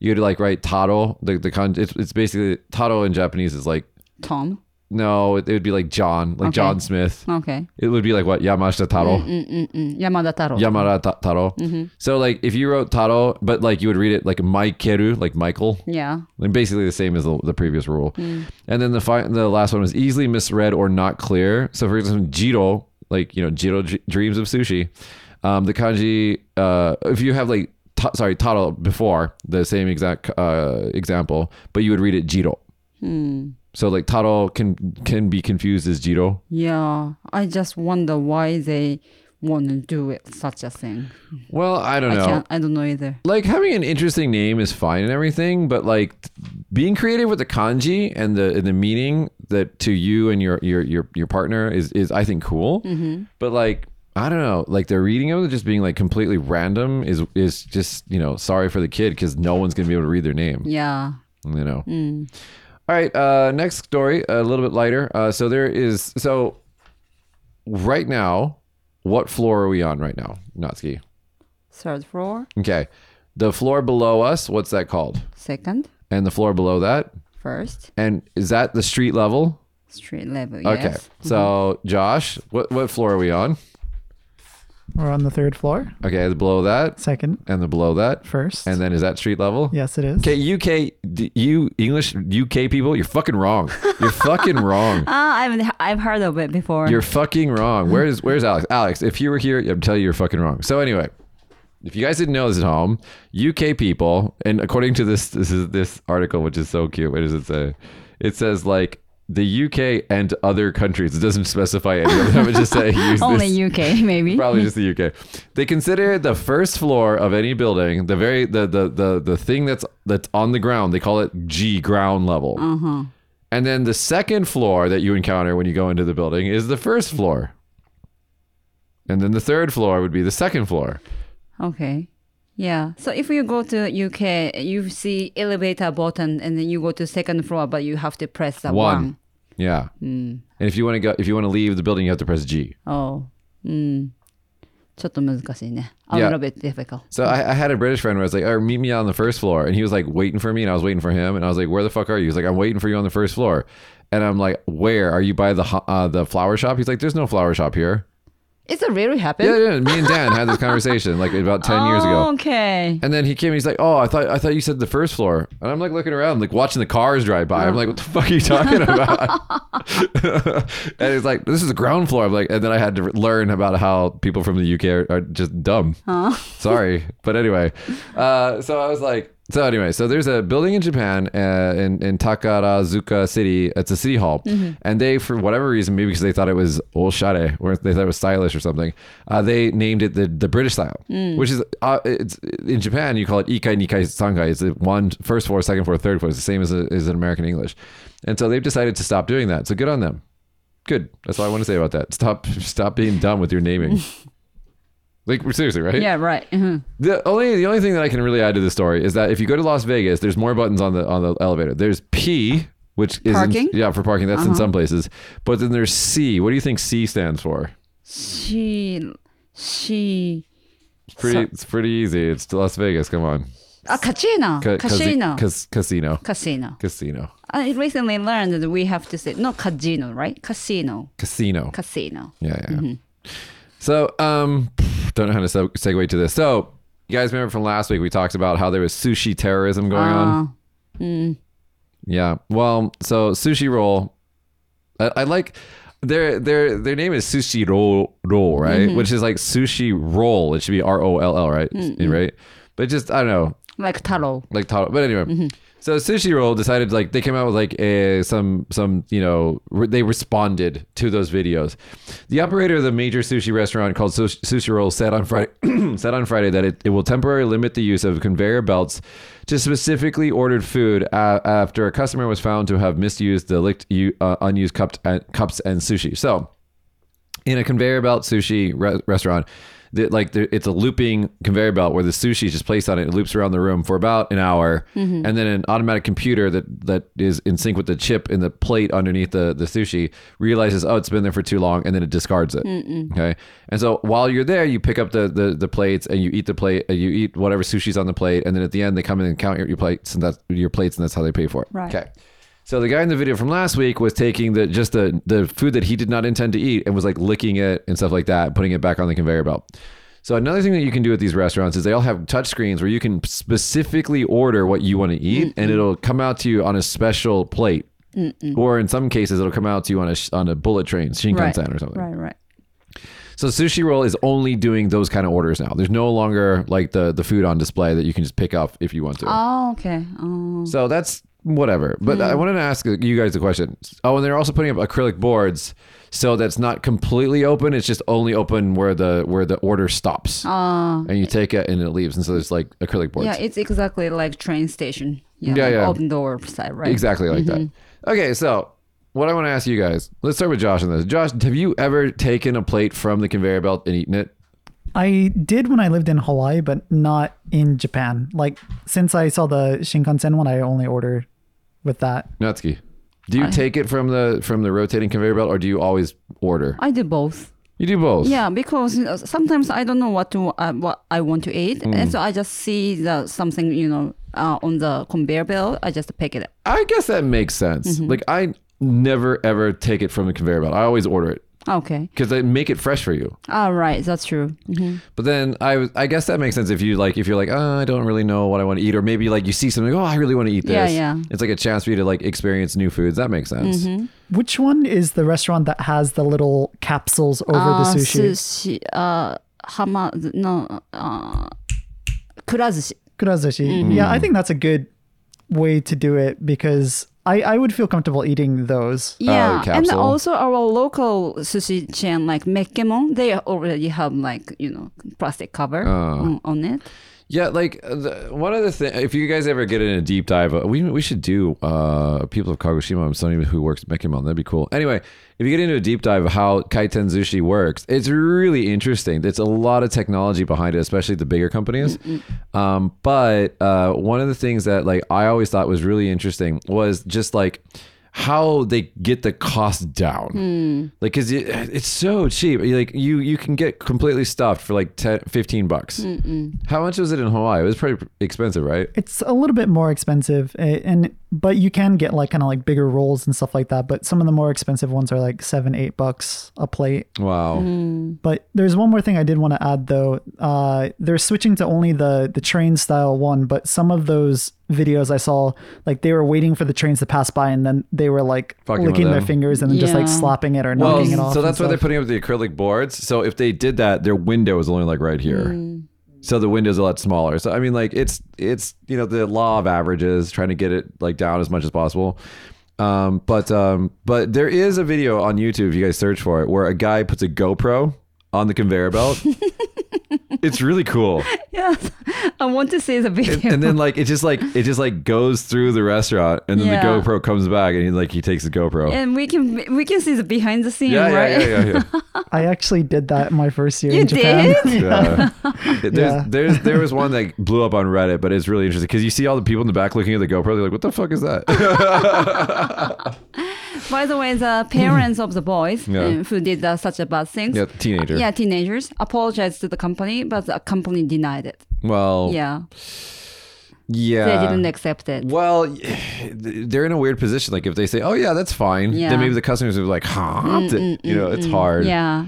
Speaker 1: you'd like write taro. The the kanji. It's, it's basically taro in Japanese is like
Speaker 2: Tom.
Speaker 1: No, it, would be like John, like
Speaker 2: Okay.
Speaker 1: John Smith.
Speaker 2: Okay.
Speaker 1: It would be like what Yamashita Taro,
Speaker 2: mm, mm, mm, Yamada Taro.
Speaker 1: Yamada Ta- Taro. Mm-hmm. So like if you wrote Taro, but like you would read it like Maikeru, like Michael,
Speaker 2: yeah.
Speaker 1: and basically the same as the, the previous rule. And then the fi- the last one was easily misread or not clear. So for example, Jiro, like you know, Jiro dreams of sushi. Um, the kanji, uh, if you have like ta- sorry Taro before the same exact uh, example, but you would read it Jiro. Hmm. So like taro can can be confused as Jiro.
Speaker 2: Yeah. I just wonder why they want to do it such a thing.
Speaker 1: Well, I don't
Speaker 2: I
Speaker 1: know.
Speaker 2: can't. I don't know either.
Speaker 1: like having an interesting name is fine and everything, but like being creative with the kanji and the and the meaning that to you and your your your your partner is is I think cool. Mm-hmm. But like I don't know, like the reading of it just being like completely random is is just you know sorry for the kid because no one's gonna be able to read their name.
Speaker 2: Yeah.
Speaker 1: You know. Mm. All right. Uh, next story, a little bit lighter. Uh, so there is so right now, what floor are we on right now, Natsuki?
Speaker 2: Third floor.
Speaker 1: Okay. The floor below us, what's that called?
Speaker 2: Second.
Speaker 1: And the floor below that?
Speaker 2: First.
Speaker 1: And is that the street level?
Speaker 2: Street level.
Speaker 1: Okay.
Speaker 2: Yes.
Speaker 1: So, Josh, what what floor are we on?
Speaker 3: We're on the third floor.
Speaker 1: Okay, the below that
Speaker 3: Second.
Speaker 1: and the below that.
Speaker 3: First.
Speaker 1: And then is that street level?
Speaker 3: yes, it is.
Speaker 1: Okay, UK d- you English UK people, you're fucking wrong. You're fucking wrong.
Speaker 2: Ah, I've I've heard of it before.
Speaker 1: You're fucking wrong. Where's where's Alex? Alex, if you were here, I'd tell you you're fucking wrong. So anyway, if you guys didn't know this at home, UK people, and according to this this is this article, which is so cute. What does it say? It says like the UK and other countries. It doesn't specify any of them. It just say use
Speaker 2: Only
Speaker 1: this.
Speaker 2: UK, maybe.
Speaker 1: Probably just the UK. They consider the first floor of any building, the very the the the, the thing that's that's on the ground. They call it G ground level.
Speaker 2: Uh-huh.
Speaker 1: And then the second floor that you encounter when you go into the building is the first floor. And then the third floor would be the second floor.
Speaker 2: Okay. Yeah. So if you go to UK, you see elevator button, and then you go to second floor, but you have to press the
Speaker 1: One.
Speaker 2: one.
Speaker 1: Yeah. And if you want to go if you want to leave the building, you have to press G.
Speaker 2: Oh. うん。ちょっと難しいね。A
Speaker 1: Yeah.
Speaker 2: little bit difficult.
Speaker 1: So I, I had a British friend where I was like, oh, meet me on the first floor. And he was like waiting for me and I was waiting for him. And I was like, where the fuck are you? He's like, I'm waiting for you on the first floor. And I'm like, where? Are you by the ho- uh, the flower shop? He's like, there's no flower shop here.
Speaker 2: Is it really happened?
Speaker 1: Yeah, yeah. Me and Dan had this conversation like about 10 years ago.
Speaker 2: Oh, Okay.
Speaker 1: And then he came. He's like, "Oh, I thought I thought you said the first floor." And I'm like looking around, like watching the cars drive by. I'm like, "What the fuck are you talking about?" and he's like, "This is the ground floor." I'm like, and then I had to learn about how people from the UK are, are just dumb. Huh? Sorry, but anyway. Uh, so I was like, so anyway, so there's a building in Japan uh, in in Takarazuka City. It's a city hall, and they, for whatever reason, maybe because they thought it was oshare, or they thought it was stylish or something, uh, they named it the the British style, which is uh, it's in Japan you call it ikai, nikai, sankai. It's the one first floor, second floor, third floor. It's the same as as in American English, and so they've decided to stop doing that. So good on them. Good. That's all I want to say about that. Stop stop being dumb with your naming. like seriously, right?
Speaker 2: Yeah, right. Mhm.
Speaker 1: The only the only thing that I can really add to the story is that if you go to Las Vegas, there's more buttons on the on the elevator. There's P, which is
Speaker 2: Parking?
Speaker 1: yeah for parking. That's in some places, but then there's C. What do you think C stands for?
Speaker 2: She, she,
Speaker 1: It's pretty.
Speaker 2: So-
Speaker 1: it's pretty easy. It's Las Vegas. Come on.
Speaker 2: Ah, casino.
Speaker 1: Ca-
Speaker 2: casino.
Speaker 1: cas- casino.
Speaker 2: casino.
Speaker 1: Casino.
Speaker 2: I recently learned that we have to say no casino, right? Casino.
Speaker 1: Casino.
Speaker 2: Casino.
Speaker 1: Yeah, yeah. yeah. So, um, don't know how to se- segue to this. So, you guys remember from last week we talked about how there was sushi terrorism going on.
Speaker 2: Uh,
Speaker 1: Yeah. Well, so sushi roll. I, I like their their their name is sushi roll roll right, which is like sushi roll. It should be R O L L right, right. But just I don't know,
Speaker 2: like taro.
Speaker 1: like taro. But anyway, so Sushiro decided like they came out with like a some some you know re- they responded to those videos. The operator of the major sushi restaurant called Sus- Sushiro said on Friday said on Friday that it, it will temporarily limit the use of conveyor belts to specifically ordered food after a customer was found to have misused the licked uh, unused cups and, cups and sushi. So in a conveyor belt sushi re- restaurant, the, like the, it's a looping conveyor belt where the sushi is just placed on it. It loops around the room for about an hour, and then an automatic computer that that is in sync with the chip in the plate underneath the the sushi realizes oh it's been there for too long, and then it discards it. Okay, and so while you're there, you pick up the the, the plates and you eat the plate, uh, you eat whatever sushi's on the plate, and then at the end they come in and count your, your plates and that's your plates, and that's how they pay for it.
Speaker 2: Right.
Speaker 1: Okay. So the guy in the video from last week was taking the just the the food that he did not intend to eat and was like licking it and stuff like that, putting it back on the conveyor belt. So another thing that you can do at these restaurants is they all have touch screens where you can specifically order what you want to eat and it'll come out to you on a special plate. Or in some cases it'll come out to you on a on a bullet train, Shinkansen
Speaker 2: Right.
Speaker 1: or something.
Speaker 2: Right, right.
Speaker 1: So Sushiro is only doing those kind of orders now. There's no longer like the the food on display that you can just pick up if you want to.
Speaker 2: Oh, okay. Oh.
Speaker 1: So that's whatever. But I mm. wanted to ask uh, you guys a question. Oh, and they're also putting up acrylic boards so that's not completely open. It's just only open where the where the order stops,
Speaker 2: Uh,
Speaker 1: and you take it and it leaves. And so there's like acrylic boards.
Speaker 2: yeah, it's exactly like train station. Yeah,
Speaker 1: Yeah,
Speaker 2: like
Speaker 1: yeah.
Speaker 2: Open door side, right?
Speaker 1: exactly like that. Mm-hmm. Okay, so what I want to ask you guys. Let's start with Josh on this. Josh, have you ever taken a plate from the conveyor belt and eaten it?
Speaker 3: I did when I lived in Hawaii, but not in Japan. Like since I saw the Shinkansen one, I only order with that.
Speaker 1: Natsuki, do you take it from the from the rotating conveyor belt, or do you always order?
Speaker 2: I do both.
Speaker 1: You do both.
Speaker 2: Yeah, because uh, sometimes I don't know what to uh, what I want to eat,
Speaker 1: Mm.
Speaker 2: and so I just see the something you know uh, on the conveyor belt. I just pick it up.
Speaker 1: I guess that makes sense.
Speaker 2: Mm-hmm.
Speaker 1: Like I never ever take it from the conveyor belt. I always order it
Speaker 2: Okay.
Speaker 1: because they make it fresh for you.
Speaker 2: Oh, All right, that's true. hmm
Speaker 1: But then I I guess that makes sense if you like if you're like oh, I don't really know what I want to eat or maybe like you see something oh I really want to eat this.
Speaker 2: yeah. yeah.
Speaker 1: It's like a chance for you to like experience new foods. That makes sense.
Speaker 2: Mm-hmm.
Speaker 3: Which one is the restaurant that has the little capsules over the
Speaker 2: Uh,
Speaker 3: sushi?
Speaker 2: sushi. Uh, hama no. Uh, kurazushi.
Speaker 3: Kurazushi.
Speaker 2: Mm-hmm.
Speaker 3: Yeah, I think that's a good way to do it because I, I would feel comfortable eating those.
Speaker 2: Oh, yeah, and also our local sushi chain like Mekkemon, they already have like you know plastic cover
Speaker 1: Oh.
Speaker 2: on, on it.
Speaker 1: Yeah, like uh, the, one of the things. If you guys ever get in a deep dive, uh, we we should do. Uh, people of Kagoshima, I'm somebody who works at Mekkemon. That'd be cool. Anyway, if you get into a deep dive of how kaiten sushi works, it's really interesting. There's a lot of technology behind it, especially the bigger companies. Um, but uh, one of the things that like I always thought was really interesting was just like how they get the cost down. Like because it, it's so cheap. Like you you can get completely stuffed for like 10 15 bucks. How much was it in hawaii? It was pretty expensive right?
Speaker 3: It's a little bit more expensive, eh, and but you can get like kind of like bigger rolls and stuff like that. But some of the more expensive ones are like seven, eight bucks a plate.
Speaker 1: wow
Speaker 3: But there's one more thing I did want to add though. Uh, they're switching to only the the train style one, but some of those videos I saw, like they were waiting for the trains to pass by, and then they were like
Speaker 1: Fucking
Speaker 3: licking their fingers and then just like
Speaker 2: Yeah.
Speaker 3: slapping it or
Speaker 1: well
Speaker 3: knocking it off.
Speaker 1: so that's why they're putting up the acrylic boards so if they did that their window is only like right here so the window's a lot smaller. So i mean like it's it's you know the law of averages trying to get it like down as much as possible. Um but um but there is a video on youtube if you guys search for it where a guy puts a gopro on the conveyor belt it's really cool
Speaker 2: Yes, I want to see the video.
Speaker 1: and, and then like it just like it just like goes through the restaurant and then
Speaker 2: Yeah.
Speaker 1: the gopro comes back and he like he takes the gopro
Speaker 2: and we can we can see the behind the scene,
Speaker 1: yeah, yeah,
Speaker 2: right?
Speaker 1: yeah yeah yeah
Speaker 3: I actually did that my first year
Speaker 2: You
Speaker 3: in Japan.
Speaker 2: did?
Speaker 1: Yeah. there's,
Speaker 3: Yeah.
Speaker 1: there's there was one that blew up on Reddit, but it's really interesting because you see all the people in the back looking at the GoPro. They're like, "What the fuck is that?"
Speaker 2: By the way, the parents of the boys
Speaker 1: Yeah.
Speaker 2: uh, who did uh, such a bad things,
Speaker 1: yeah, teenager.
Speaker 2: yeah, teenagers, apologized to the company, but the company denied it.
Speaker 1: Well,
Speaker 2: Yeah,
Speaker 1: Yeah.
Speaker 2: They didn't accept it.
Speaker 1: Well, they're in a weird position. Like if they say, "Oh yeah, that's fine,"
Speaker 2: Yeah.
Speaker 1: then maybe the customers are like, "Huh?" you know, it's hard.
Speaker 2: Yeah.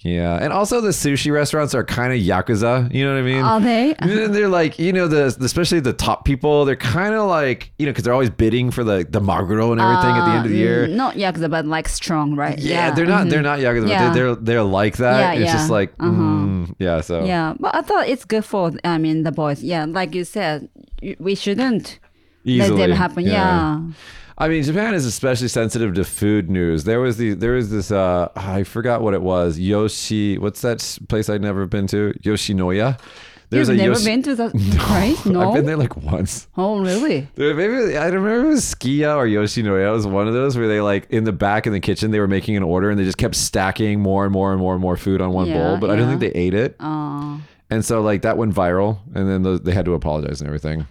Speaker 1: Yeah, and also the sushi restaurants are kind of yakuza. You know what I mean?
Speaker 2: Are they?
Speaker 1: they're like, you know, the especially the top people. They're kind of like, you know, because they're always bidding for the the maguro and everything at the end of the year.
Speaker 2: Mm, Not yakuza, but like strong, right?
Speaker 1: Yeah, they're not they're not yakuza,
Speaker 2: Yeah.
Speaker 1: but they're, they're they're like that.
Speaker 2: Yeah,
Speaker 1: it's
Speaker 2: yeah.
Speaker 1: just like,
Speaker 2: Uh-huh.
Speaker 1: mm, yeah. So
Speaker 2: Yeah, but I thought it's good for. I mean, the boys. Yeah, like you said, we shouldn't
Speaker 1: easily
Speaker 2: let them happen. Yeah.
Speaker 1: I mean, Japan is especially sensitive to food news. There was the there was this uh I forgot what it was. Yoshi, what's that place I'd never been to? Yoshinoya. There's
Speaker 2: You've never
Speaker 1: Yoshi-
Speaker 2: been to that place? No.
Speaker 1: I've been there like once.
Speaker 2: Oh, really?
Speaker 1: There- Maybe I don't remember it was Sukiya or Yoshinoya. It was one of those where they like in the back in the kitchen they were making an order and they just kept stacking more and more and more and more food on one
Speaker 2: Yeah,
Speaker 1: bowl. But I don't think they ate it,
Speaker 2: Uh,
Speaker 1: and so like that went viral, and then the, they had to apologize and everything.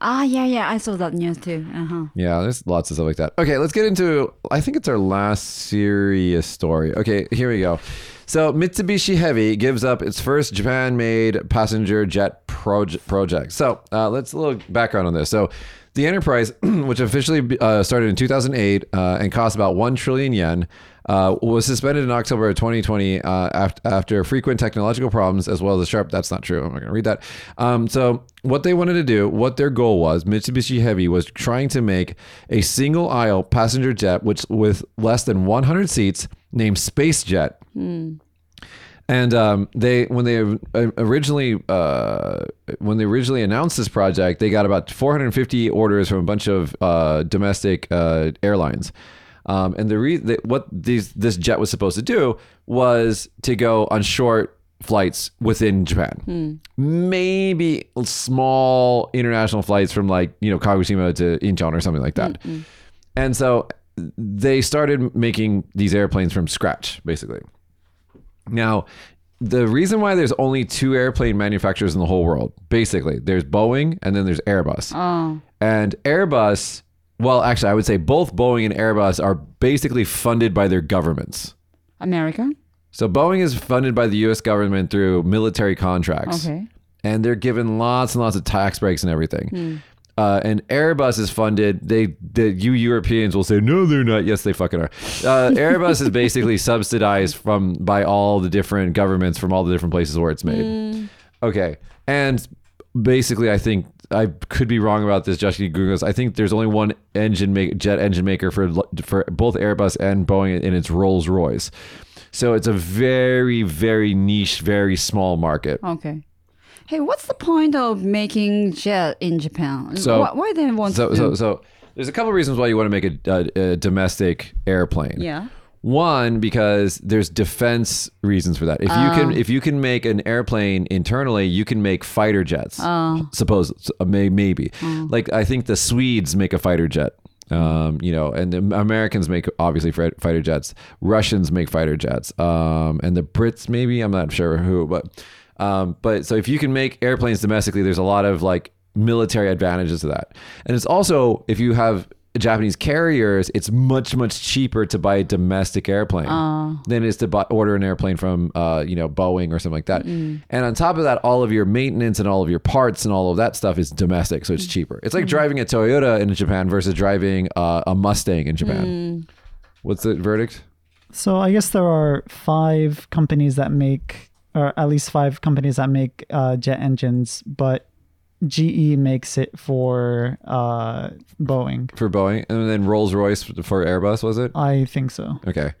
Speaker 2: Ah, yeah, yeah. I saw that news too. Uh huh.
Speaker 1: Yeah, there's lots of stuff like that. Okay, let's get into. I think it's our last serious story. Okay, here we go. So Mitsubishi Heavy gives up its first Japan-made passenger jet proje- project. So uh, let's a little background on this. So the Enterprise, which officially uh, started in 2008 uh, and cost about one trillion yen, uh, was suspended in October of 2020 uh, after, after frequent technological problems as well as a sharp. That's not true. I'm not going to read that. Um, so, what they wanted to do, what their goal was, Mitsubishi Heavy was trying to make a single aisle passenger jet, which with less than 100 seats, named Space Jet. And um, they, when they originally, uh, when they originally announced this project, they got about 450 orders from a bunch of uh, domestic uh, airlines. Um, and the, re- the what these this jet was supposed to do was to go on short flights within Japan, maybe small international flights from like you know Kagoshima to Incheon or something like that. And so they started making these airplanes from scratch, basically. Now, the reason why there's only two airplane manufacturers in the whole world, basically, there's Boeing and then there's Airbus.
Speaker 2: Oh,
Speaker 1: And Airbus, well, actually, I would say both Boeing and Airbus are basically funded by their governments.
Speaker 2: America.
Speaker 1: So Boeing is funded by the US government through military contracts.
Speaker 2: Okay.
Speaker 1: And they're given lots and lots of tax breaks and everything. Hmm. Uh, and Airbus is funded. They, the you Europeans will say no, they're not. Yes, they fucking are. Uh, Airbus is basically subsidized from by all the different governments from all the different places where it's made. Okay, and basically, I think I could be wrong about this. Josh Googles. I think there's only one engine make, jet engine maker for for both Airbus and Boeing, and it's Rolls Royce. So it's a very very niche, very small market.
Speaker 2: Okay. Hey, what's the point of making jet in Japan?
Speaker 1: So-
Speaker 2: why, why they want
Speaker 1: So
Speaker 2: to?
Speaker 1: so so there's a couple reasons why you want to make a, a, a domestic airplane.
Speaker 2: yeah.
Speaker 1: One, because there's defense reasons for that. If you can, if you can make an airplane internally, you can make fighter jets. Suppose uh, may, maybe, like I think the Swedes make a fighter jet. Um, you know, and the Americans make obviously fighter jets. Russians make fighter jets. Um, and the Brits maybe I'm not sure who, but um, but so if you can make airplanes domestically, there's a lot of like military advantages to that. And it's also if you have Japanese carriers, it's much much cheaper to buy a domestic airplane than it is to buy, order an airplane from uh, you know Boeing or something like that. And on top of that, all of your maintenance and all of your parts and all of that stuff is domestic, so it's cheaper. It's like driving a Toyota in Japan versus driving uh, a Mustang in Japan. What's the verdict?
Speaker 3: So I guess there are five companies that make, or at least five companies that make uh, jet engines, but GE makes it for uh, Boeing.
Speaker 1: For Boeing, and then Rolls Royce for Airbus, was it?
Speaker 3: I think so.
Speaker 1: Okay.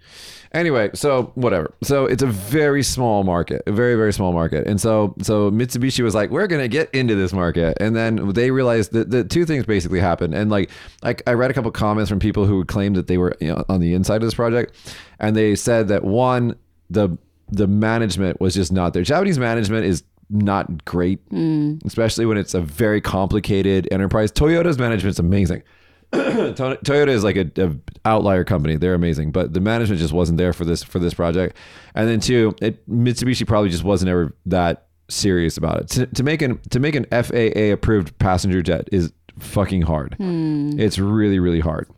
Speaker 1: Anyway, so whatever. So it's a very small market, a very very small market, and so so Mitsubishi was like, we're gonna get into this market, and then they realized that the two things basically happened, and like like I read a couple comments from people who claimed that they were you know, on the inside of this project, and they said that one the the management was just not there. Japanese management is not great, especially when it's a very complicated enterprise. Toyota's management's amazing. Toyota is like a, a outlier company. They're amazing, but the management just wasn't there for this for this project. And then two, it, Mitsubishi probably just wasn't ever that serious about it. To, to make an to make an FAA approved passenger jet is fucking hard. It's really really hard.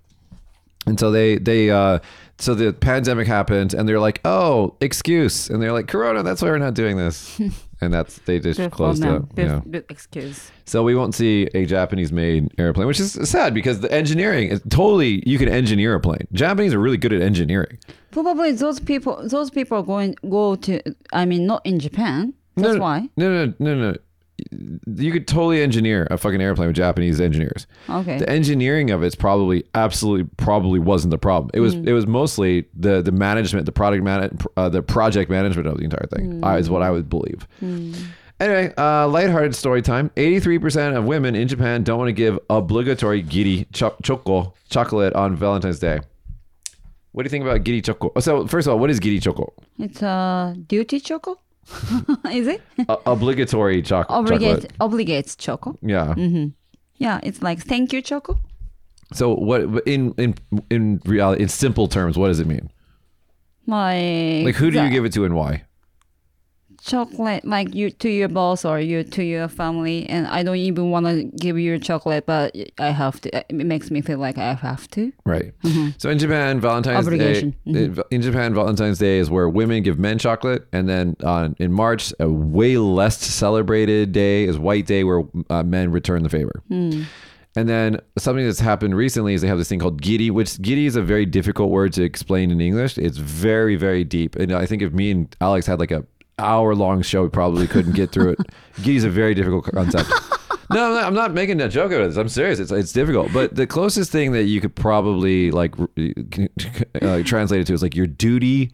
Speaker 1: And so they they uh so the pandemic happened and they're like, "Oh, excuse." And they're like, "Corona, that's why we're not doing this." and that's they just
Speaker 2: for
Speaker 1: closed up.
Speaker 2: Good,
Speaker 1: Yeah.
Speaker 2: good excuse.
Speaker 1: So we won't see a Japanese-made airplane, which is sad because the engineering is totally you can engineer a plane. Japanese are really good at engineering.
Speaker 2: Probably those people. Those people are going go to. I mean, not in Japan. That's
Speaker 1: no,
Speaker 2: why.
Speaker 1: No, no, no, no. You could totally engineer a fucking airplane with Japanese engineers.
Speaker 2: Okay.
Speaker 1: The engineering of it's probably absolutely probably wasn't the problem. It was it was mostly the the management, the product man, uh, the project management of the entire thing uh, is what I would believe. Anyway, uh, lighthearted story time. 83% of women in Japan don't want to give obligatory giri cho- choco chocolate on Valentine's Day. What do you think about giri choco? So, first of all, what is giri choco?
Speaker 2: It's a duty choco. Is it?
Speaker 1: Uh, obligatory choc-
Speaker 2: Obligate
Speaker 1: chocolate.
Speaker 2: obligates choco.
Speaker 1: Yeah.
Speaker 2: Yeah, it's like thank you choco.
Speaker 1: So, what in in in reality, in simple terms, what does it mean?
Speaker 2: Like
Speaker 1: Like, who do
Speaker 2: the
Speaker 1: you give it to and why?
Speaker 2: Chocolate? Like you to your boss or you to your family, and I don't even want to give you chocolate, but I have to. It makes me feel like I have to.
Speaker 1: Right. So in Japan, Valentine's
Speaker 2: Mm-hmm. Obligation. Mm-hmm.
Speaker 1: Day. In Japan, Valentine's Day is where women give men chocolate, and then on in March, a way less celebrated day is White Day, where uh, men return the favor.
Speaker 2: Hmm.
Speaker 1: And then something that's happened recently is they have this thing called giri, which giri is a very difficult word to explain in English. It's very, very deep, and I think if me and Alex had like a hour long show, we probably couldn't get through it. Is a very difficult concept. No, I'm not, I'm not making a joke out of this. I'm serious. It's it's difficult. But the closest thing that you could probably like uh, translate it to is like your duty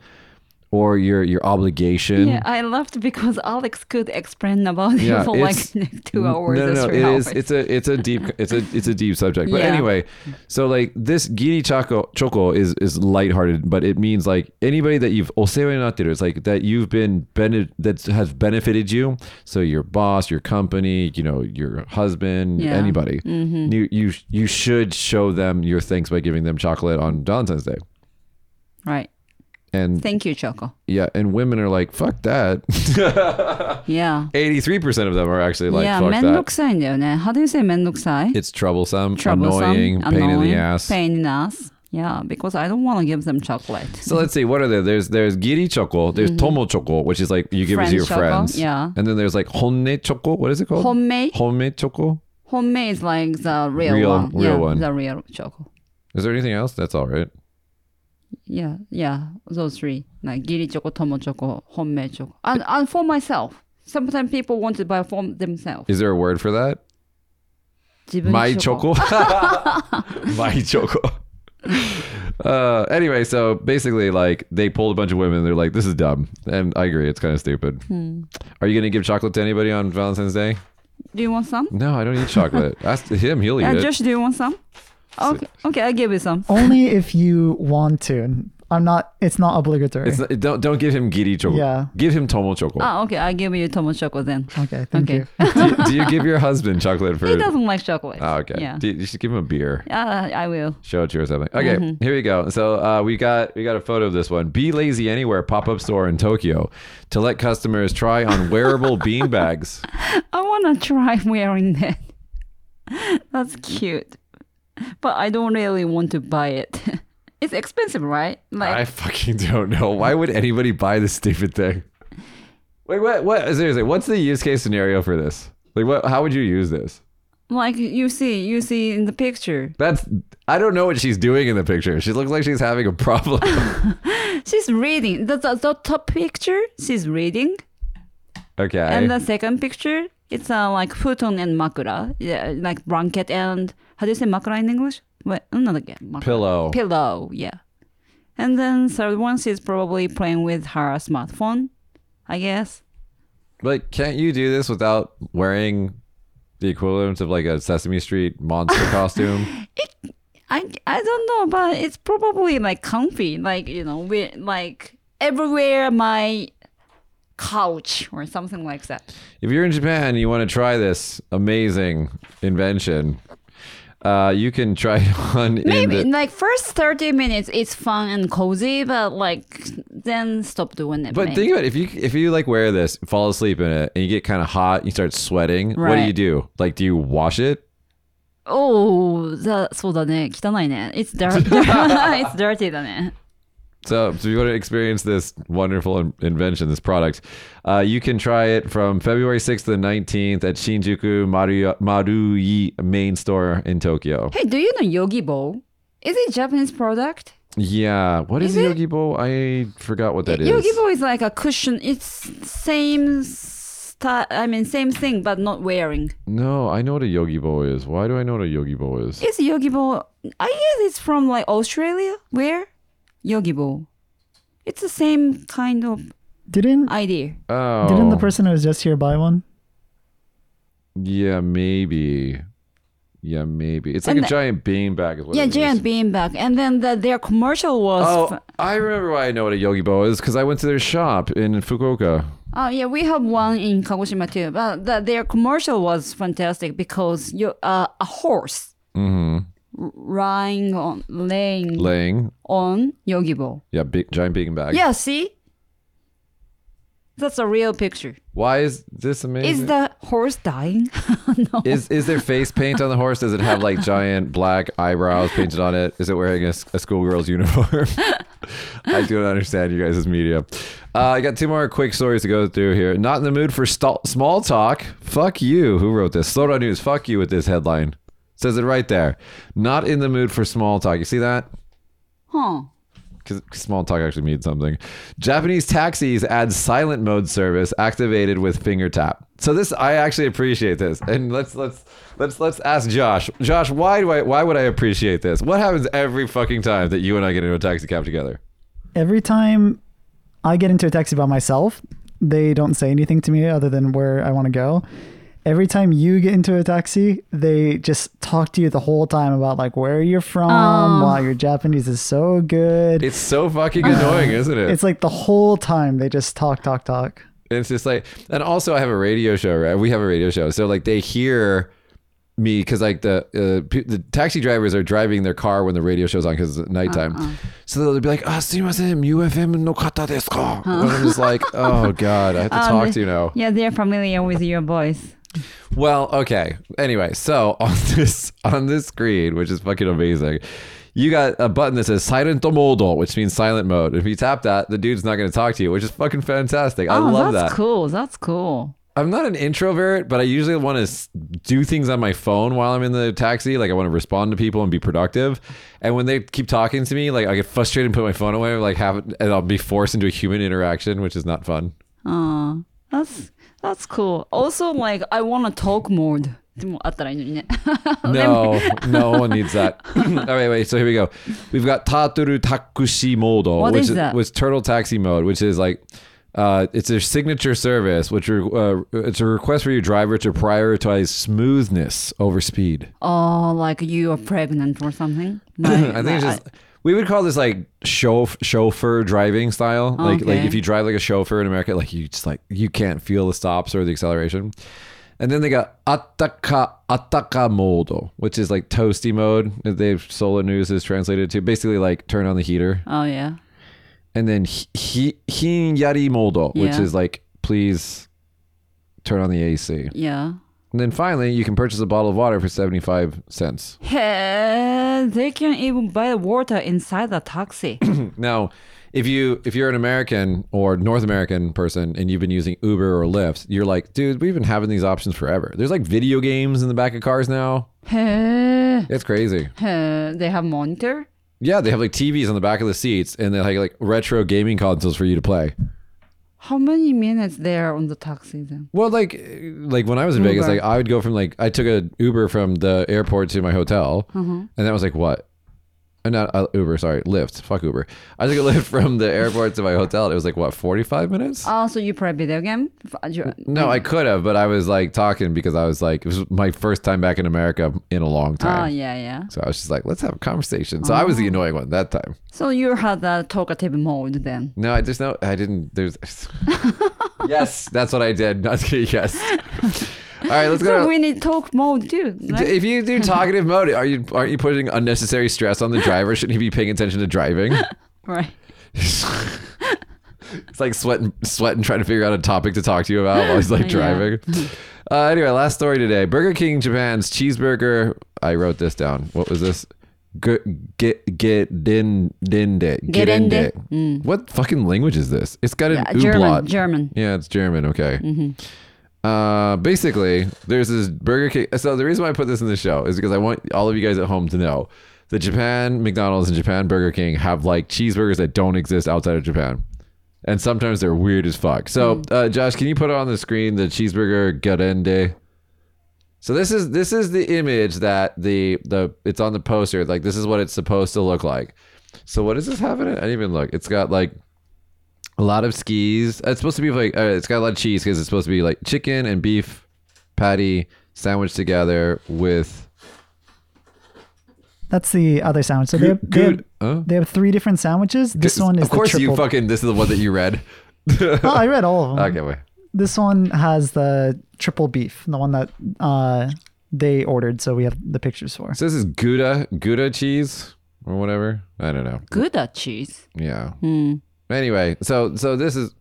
Speaker 1: or your your obligation.
Speaker 2: Yeah, I loved because Alex could explain about it
Speaker 1: Yeah,
Speaker 2: for like two hours.
Speaker 1: No, no, no.
Speaker 2: three
Speaker 1: It
Speaker 2: hours.
Speaker 1: is. It's a. It's a deep. It's a. It's a deep subject. But
Speaker 2: Yeah.
Speaker 1: anyway, so like this giri choco choco is is lighthearted, but it means like anybody that you've osewa It's like that you've been bene- that has benefited you. So your boss, your company, you know, your husband,
Speaker 2: Yeah.
Speaker 1: anybody.
Speaker 2: Mm-hmm.
Speaker 1: You you you should show them your thanks by giving them chocolate on Valentine's Day.
Speaker 2: right.
Speaker 1: And
Speaker 2: Thank you, Choco.
Speaker 1: yeah, and women are like, fuck that.
Speaker 2: Yeah.
Speaker 1: 83% of them are actually like,
Speaker 2: yeah,
Speaker 1: fuck
Speaker 2: めんど
Speaker 1: that.
Speaker 2: くさいんだよね。How do you say めんどくさい
Speaker 1: It's troublesome,
Speaker 2: Troublesome,
Speaker 1: annoying, pain in
Speaker 2: annoying,
Speaker 1: the ass.
Speaker 2: Pain in the ass. Yeah, because I don't want to give them chocolate.
Speaker 1: So let's see, what are there? There's there's giri choco, there's tomo choco, which is like you give it to
Speaker 2: Friend
Speaker 1: your
Speaker 2: choco,
Speaker 1: friends.
Speaker 2: yeah.
Speaker 1: And then there's like honne choco. What is it called?
Speaker 2: Homemade.
Speaker 1: Honme choco.
Speaker 2: Homemade is like the real,
Speaker 1: Real-
Speaker 2: one.
Speaker 1: real
Speaker 2: yeah,
Speaker 1: one.
Speaker 2: The real choco.
Speaker 1: Is there anything else? That's all right.
Speaker 2: Yeah, yeah, those three. Like giri choco, tomo choco, homemade choco. And, and for myself. Sometimes people want to buy for themselves.
Speaker 1: Is there a word for that? My choco. My choco. Uh, anyway, so basically, like they pulled a bunch of women. They're like, "This is dumb," and I agree. It's kind of stupid.
Speaker 2: Hmm.
Speaker 1: Are you gonna give chocolate to anybody on Valentine's Day?
Speaker 2: Do you want some?
Speaker 1: No, I don't eat chocolate. Ask him; he'll eat
Speaker 2: Yeah,
Speaker 1: it.
Speaker 2: Josh, do you want some? Okay, okay, I'll give you some.
Speaker 3: Only if you want to. I'm not. It's not obligatory.
Speaker 1: It's not, don't don't give him giri choco.
Speaker 3: Yeah.
Speaker 1: Give him tomo choco.
Speaker 2: Ah, okay, I'll give you tomo choco then.
Speaker 3: okay. Thank
Speaker 2: Okay.
Speaker 3: you.
Speaker 1: do, you, do you give your husband chocolate for?
Speaker 2: He doesn't like chocolate.
Speaker 1: Oh, okay.
Speaker 2: Yeah.
Speaker 1: Do you, you should give him a beer.
Speaker 2: Uh, I will.
Speaker 1: Show it to you or something. Okay,
Speaker 2: Mm-hmm.
Speaker 1: here we go. So uh, we got we got a photo of this one. Be Lazy Anywhere pop up store in Tokyo to let customers try on wearable bean bags.
Speaker 2: I want to try wearing that. That's cute. But I don't really want to buy it. It's expensive, right? Like
Speaker 1: I fucking don't know. Why would anybody buy this stupid thing? Wait, what? What? Seriously, what's the use case scenario for this? Like, what? How would you use this?
Speaker 2: like you see, you see in the picture.
Speaker 1: That's I don't know what she's doing in the picture. She looks like she's having a problem.
Speaker 2: She's reading. The, the, the top picture, she's reading.
Speaker 1: okay.
Speaker 2: And the second picture, it's uh, like futon and makura. Yeah, like blanket and how do you say makura in English? What? Another again. Makura.
Speaker 1: Pillow.
Speaker 2: Pillow, yeah. And then third one, she's probably playing with her smartphone, I guess.
Speaker 1: Like, can't you do this without wearing the equivalent of like a Sesame Street monster costume?
Speaker 2: I, I don't know, but it's probably like comfy, like you know, we like everywhere my couch or something like that.
Speaker 1: If you're in Japan you want to try this amazing invention, uh, you can try it on in
Speaker 2: Maybe
Speaker 1: the,
Speaker 2: like first thirty minutes it's fun and cozy, but like then stop doing it.
Speaker 1: But
Speaker 2: maybe.
Speaker 1: think about it, if you if you like wear this, fall asleep in it, and you get kind of hot, you start sweating. What do
Speaker 2: Right.
Speaker 1: you do? Like, do you wash it?
Speaker 2: Oh, だそうだね。汚いね。It's dirty. It's dirty だね。
Speaker 1: so, so if you want to experience this wonderful invention, this product, uh, you can try it from February 6th to the 19th at Shinjuku Maru- Marui main store in Tokyo.
Speaker 2: Hey, do you know Yogibo? Is it Japanese product?
Speaker 1: Yeah. What is,
Speaker 2: Is?
Speaker 1: Yogibo? I forgot what that is.
Speaker 2: Yogibo is like a cushion. It's same. I mean, same thing, but not wearing.
Speaker 1: No, I know what a Yogibo is. Why do I know what a Yogibo is?
Speaker 2: Is Yogibo? I guess it's from like Australia. Where? Yogibo. It's the same kind of
Speaker 3: Didn't
Speaker 2: idea.
Speaker 1: Oh.
Speaker 3: didn't the person who was just here buy one?
Speaker 1: Yeah, maybe. Yeah, maybe. It's like
Speaker 2: And
Speaker 1: a
Speaker 2: the-
Speaker 1: giant beanbag. Is what
Speaker 2: Yeah,
Speaker 1: it is.
Speaker 2: giant beanbag, and then the, their commercial was.
Speaker 1: Oh,
Speaker 2: f-
Speaker 1: I remember why I know what a Yogibo is because I went to their shop in Fukuoka.
Speaker 2: Oh yeah, we have one in Kagoshima too. But the, their commercial was fantastic because you uh, a horse
Speaker 1: Mm-hmm.
Speaker 2: r- lying on laying
Speaker 1: Laying.
Speaker 2: on Yogibo.
Speaker 1: Yeah, big, giant bag.
Speaker 2: Yeah, see, that's a real picture.
Speaker 1: Why is this amazing?
Speaker 2: Is the horse dying? no.
Speaker 1: is is there face paint on the horse? Does it have like giant black eyebrows painted on it? Is it wearing a, a schoolgirl's uniform? I don't understand you guys' media. Uh, I got two more quick stories to go through here. Not in the mood for st- small talk. Fuck you. Who wrote this? Sora News. Fuck you with this headline. Says it right there. Not in the mood for small talk. You see that?
Speaker 2: Huh.
Speaker 1: because small talk actually means something. Japanese taxis add silent mode service activated with finger tap. So this I actually appreciate this. And let's let's let's let's ask Josh. Josh, why do I why would I appreciate this? What happens every fucking time that you and I get into a taxi cab together?
Speaker 3: Every time I get into a taxi by myself, they don't say anything to me other than where I want to go. Every time you get into a taxi, they just talk to you the whole time about like where you're from,
Speaker 2: Oh.
Speaker 3: why your Japanese is so good.
Speaker 1: It's so fucking annoying, isn't it?
Speaker 3: It's like the whole time they just talk, talk, talk.
Speaker 1: It's just like, and also I have a radio show, right? We have a radio show, so like they hear me because like the uh, pe- the taxi drivers are driving their car when the radio show's on because it's nighttime. So they'll be like, "Ah, sumimasen, UFM no kata desu ka?" And I'm just like, "Oh God, I have to
Speaker 2: Um,
Speaker 1: talk to you now."
Speaker 2: Yeah, they're familiar with your voice.
Speaker 1: Well, okay. Anyway, so on this on this screen, which is fucking amazing, you got a button that says silent mode, which means silent mode. If you tap that, the dude's not going to talk to you, which is fucking fantastic. I
Speaker 2: oh,
Speaker 1: love
Speaker 2: that's
Speaker 1: that.
Speaker 2: cool. That's cool.
Speaker 1: I'm not an introvert, but I usually want to do things on my phone while I'm in the taxi. Like I want to respond to people and be productive. And when they keep talking to me, like I get frustrated and put my phone away, like have and I'll be forced into a human interaction, which is not fun.
Speaker 2: Oh, that's that's cool. Also, like I want to talk mode. でもあったらいいのにね。
Speaker 1: No, no one needs that. All right, wait. So here we go. We've got Taturu Takushi mode,
Speaker 2: What
Speaker 1: which
Speaker 2: is that?
Speaker 1: was Turtle Taxi mode, which is like. Uh, it's their signature service, which re- uh, it's a request for your driver to prioritize smoothness over speed.
Speaker 2: Oh, like you are pregnant or something.
Speaker 1: I think it's just we would call this like chauf- chauffeur driving style. Oh, like
Speaker 2: like
Speaker 1: if you drive like a chauffeur in America, like you just like you can't feel the stops or the acceleration. And then they got ataka ataka modo, which is like toasty mode. They've Sora News is translated to basically like turn on the heater.
Speaker 2: Oh yeah.
Speaker 1: And then hi- hi- hinyari mode, which
Speaker 2: Yeah.
Speaker 1: is like please turn on the AC.
Speaker 2: Yeah.
Speaker 1: And then finally, you can purchase a bottle of water for seventy five cents.
Speaker 2: Hey, they can even buy water inside the taxi.
Speaker 1: Now, if you if you're an American or North American person and you've been using Uber or Lyft, you're like, dude, we've been having these options forever. There's like video games in the back of cars now. It's crazy.
Speaker 2: hey, they have monitor.
Speaker 1: Yeah, they have like TVs on the back of the seats and they have like retro gaming consoles for you to play.
Speaker 2: How many minutes there on the taxi then?
Speaker 1: Well, like like when I was in Vegas,
Speaker 2: Uber.
Speaker 1: like I would go from like I took a Uber from the airport to my hotel,
Speaker 2: Mm-hmm.
Speaker 1: and that was like what? Uh, not uh, Uber, sorry, Lyft. Fuck Uber. I took a Lyft from the airport to my hotel. It was like what, forty five minutes?
Speaker 2: Oh, so you play video game? You-
Speaker 1: No, I could have, but I was like talking because I was like, it was my first time back in America in a long time.
Speaker 2: Oh yeah, yeah.
Speaker 1: So I was just like, let's have a conversation. So I was the annoying one that time.
Speaker 2: So you had the talkative mode then.
Speaker 1: No, I just know I didn't. There's. yes, that's what I did. Not. Yes. All right, let's go.
Speaker 2: So we need talk mode too. right?
Speaker 1: if you do talkative mode, are you aren't you putting unnecessary stress on the driver? Shouldn't he be paying attention to driving?
Speaker 2: Right.
Speaker 1: It's like sweating, sweating, trying to figure out a topic to talk to you about while he's like
Speaker 2: Yeah.
Speaker 1: driving. Uh, anyway, last story today. Burger King Japan's cheeseburger. I wrote this down. What was this? G- get get din dinde
Speaker 2: Gerende.
Speaker 1: gerende. What fucking language is this? It's got an
Speaker 2: Yeah, German. German.
Speaker 1: Yeah, it's German. Okay. Uh, basically, there's this Burger King. So the reason why I put this in the show is because I want all of you guys at home to know that Japan McDonald's and Japan Burger King have like cheeseburgers that don't exist outside of Japan, and sometimes they're weird as fuck. So, uh, Josh, can you put it on the screen the cheeseburger garende? So this is this is the image that the the it's on the poster. Like this is what it's supposed to look like. So what does this have in it? I didn't even look. It's got like a lot of skis. It's supposed to be like uh, it's got a lot of cheese because it's supposed to be like chicken and beef patty sandwiched together with
Speaker 3: That's the other sandwich. So they have, they, have,
Speaker 1: good. Huh?
Speaker 3: they have three different sandwiches. This one is
Speaker 1: of course
Speaker 3: the triple.
Speaker 1: you fucking. This is the one that you read.
Speaker 3: oh, I read all of them.
Speaker 1: okay, wait.
Speaker 3: This one has the triple beef, the one that uh, they ordered. So we have the pictures for.
Speaker 1: So this is Gouda Gouda cheese or whatever. I don't know.
Speaker 2: Gouda cheese.
Speaker 1: Yeah.
Speaker 2: Hmm.
Speaker 1: Anyway, so so this is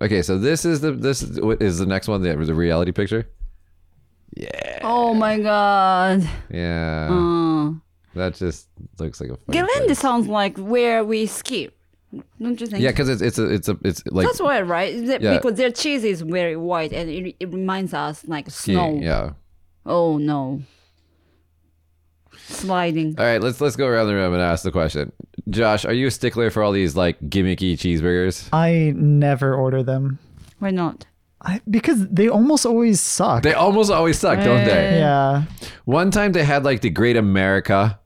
Speaker 1: okay. So this is the this is, is the next one the the reality picture. Yeah.
Speaker 2: Oh my god.
Speaker 1: Yeah.
Speaker 2: Uh,
Speaker 1: That just looks like a. funny
Speaker 2: sounds like where we ski. Don't you think?
Speaker 1: Yeah, because it's it's a it's a it's like
Speaker 2: That's why, right?
Speaker 1: Yeah.
Speaker 2: Because their cheese is very white and it, it reminds us like snow.
Speaker 1: skiing. Yeah.
Speaker 2: Oh no. Sliding.
Speaker 1: All right, let's let's go around the room and ask the question. Josh, are you a stickler for all these like gimmicky cheeseburgers?
Speaker 3: I never order them
Speaker 2: Why not?
Speaker 3: I, because they almost always suck.
Speaker 1: They almost always suck, don't they?
Speaker 3: yeah.
Speaker 1: One time they had like the Great America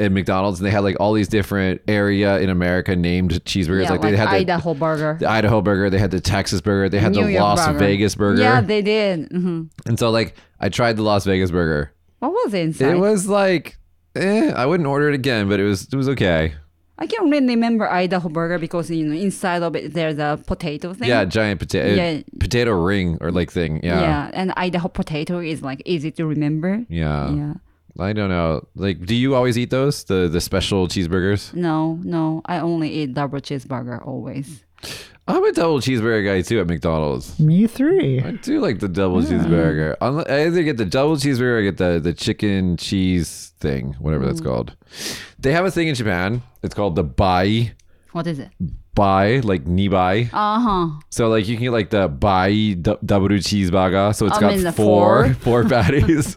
Speaker 1: at McDonald's, and they had like all these different area in America named cheeseburgers.
Speaker 2: Yeah,
Speaker 1: like,
Speaker 2: like,
Speaker 1: they had the,
Speaker 2: Idaho burger.
Speaker 1: the Idaho burger, they had the Texas burger, they had
Speaker 2: New
Speaker 1: the
Speaker 2: York
Speaker 1: Las
Speaker 2: burger.
Speaker 1: Vegas burger.
Speaker 2: Yeah, they did. hmm
Speaker 1: and so like I tried the Las Vegas burger.
Speaker 2: What was inside?
Speaker 1: It was like, eh, I wouldn't order it again, but it was it was okay.
Speaker 2: I can't really remember Idaho burger because you know inside of it there's a potato thing.
Speaker 1: Yeah, giant potato
Speaker 2: Yeah.
Speaker 1: potato ring or like thing. Yeah.
Speaker 2: Yeah, and Idaho potato is like easy to remember.
Speaker 1: Yeah.
Speaker 2: Yeah.
Speaker 1: I don't know. Like, do you always eat those? The the special cheeseburgers?
Speaker 2: No, no, I only eat double cheeseburger always.
Speaker 1: I'm a double cheeseburger guy too at McDonald's.
Speaker 3: Me three.
Speaker 1: I do like the double cheeseburger. I either get the double cheeseburger or I get the, the chicken cheese thing, whatever that's called. They have a thing in Japan. It's called the bai.
Speaker 2: What is it?
Speaker 1: Bai, like nibai.
Speaker 2: Uh huh.
Speaker 1: So like you can get like the bai du- double cheeseburger. So it's
Speaker 2: I
Speaker 1: got four
Speaker 2: four.
Speaker 1: four patties.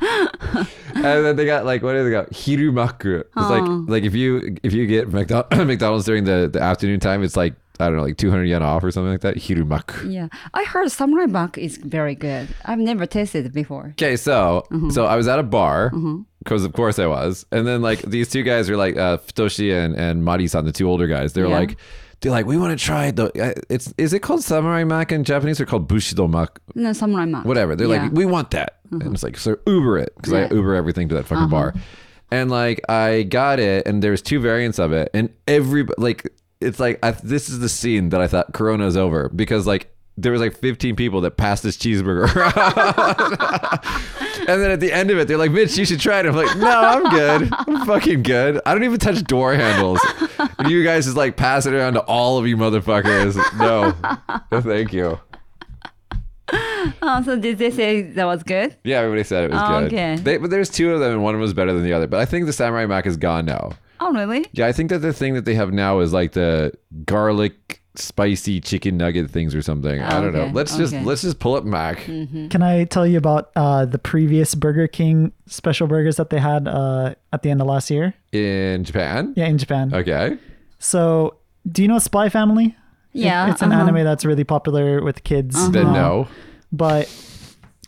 Speaker 1: and then they got like what do they got? Hirumaku. It's like like if you if you get McDonald's, McDonald's during the, the afternoon time, it's like I don't know, like two hundred yen off or something like that. Hirumaku.
Speaker 2: Yeah, I heard samurai mac is very good. I've never tasted it before.
Speaker 1: Okay, so
Speaker 2: Mm-hmm.
Speaker 1: so I was at a bar because of course I was, and then like these two guys are like uh, Futoshi and and Mari-san, the two older guys. They're
Speaker 2: Yeah.
Speaker 1: like. They're like, we want to try the. uh, It's is it called samurai mac in Japanese or called bushido mak?
Speaker 2: No, samurai mac.
Speaker 1: whatever. They're
Speaker 2: Yeah.
Speaker 1: like, we want that. And it's like, so Uber it because
Speaker 2: Yeah. Uh-huh.
Speaker 1: I Uber everything to that fucking bar. And like, I got it, and there's two variants of it, and every like, it's like I, this is the scene that I thought Corona's over because like there was like 15 people that passed this cheeseburger around. and then at the end of it, they're like, Mitch, you should try it. I'm like, no, I'm good. I'm fucking good. I don't even touch door handles. And you guys just like pass it around to all of you motherfuckers. No, no thank you.
Speaker 2: Oh, so did they say that was good?
Speaker 1: Yeah, everybody said it was
Speaker 2: Oh,
Speaker 1: good.
Speaker 2: okay.
Speaker 1: They, but there's two of them, and one of them was better than the other. But I think the samurai mac is gone now.
Speaker 2: Oh, really?
Speaker 1: Yeah, I think that the thing that they have now is like the garlic spicy chicken nugget things or something. I don't know. Let's just let's just pull up Mac.
Speaker 3: Can I tell you about uh, the previous Burger King special burgers that they had uh, at the end of last year?
Speaker 1: in Japan.
Speaker 3: Yeah, in Japan.
Speaker 1: Okay.
Speaker 3: So, do you know Spy Family? It-
Speaker 2: Yeah.
Speaker 3: it's an
Speaker 2: uh-huh.
Speaker 3: anime that's really popular with kids.
Speaker 1: Then
Speaker 3: Uh,
Speaker 1: no.
Speaker 3: But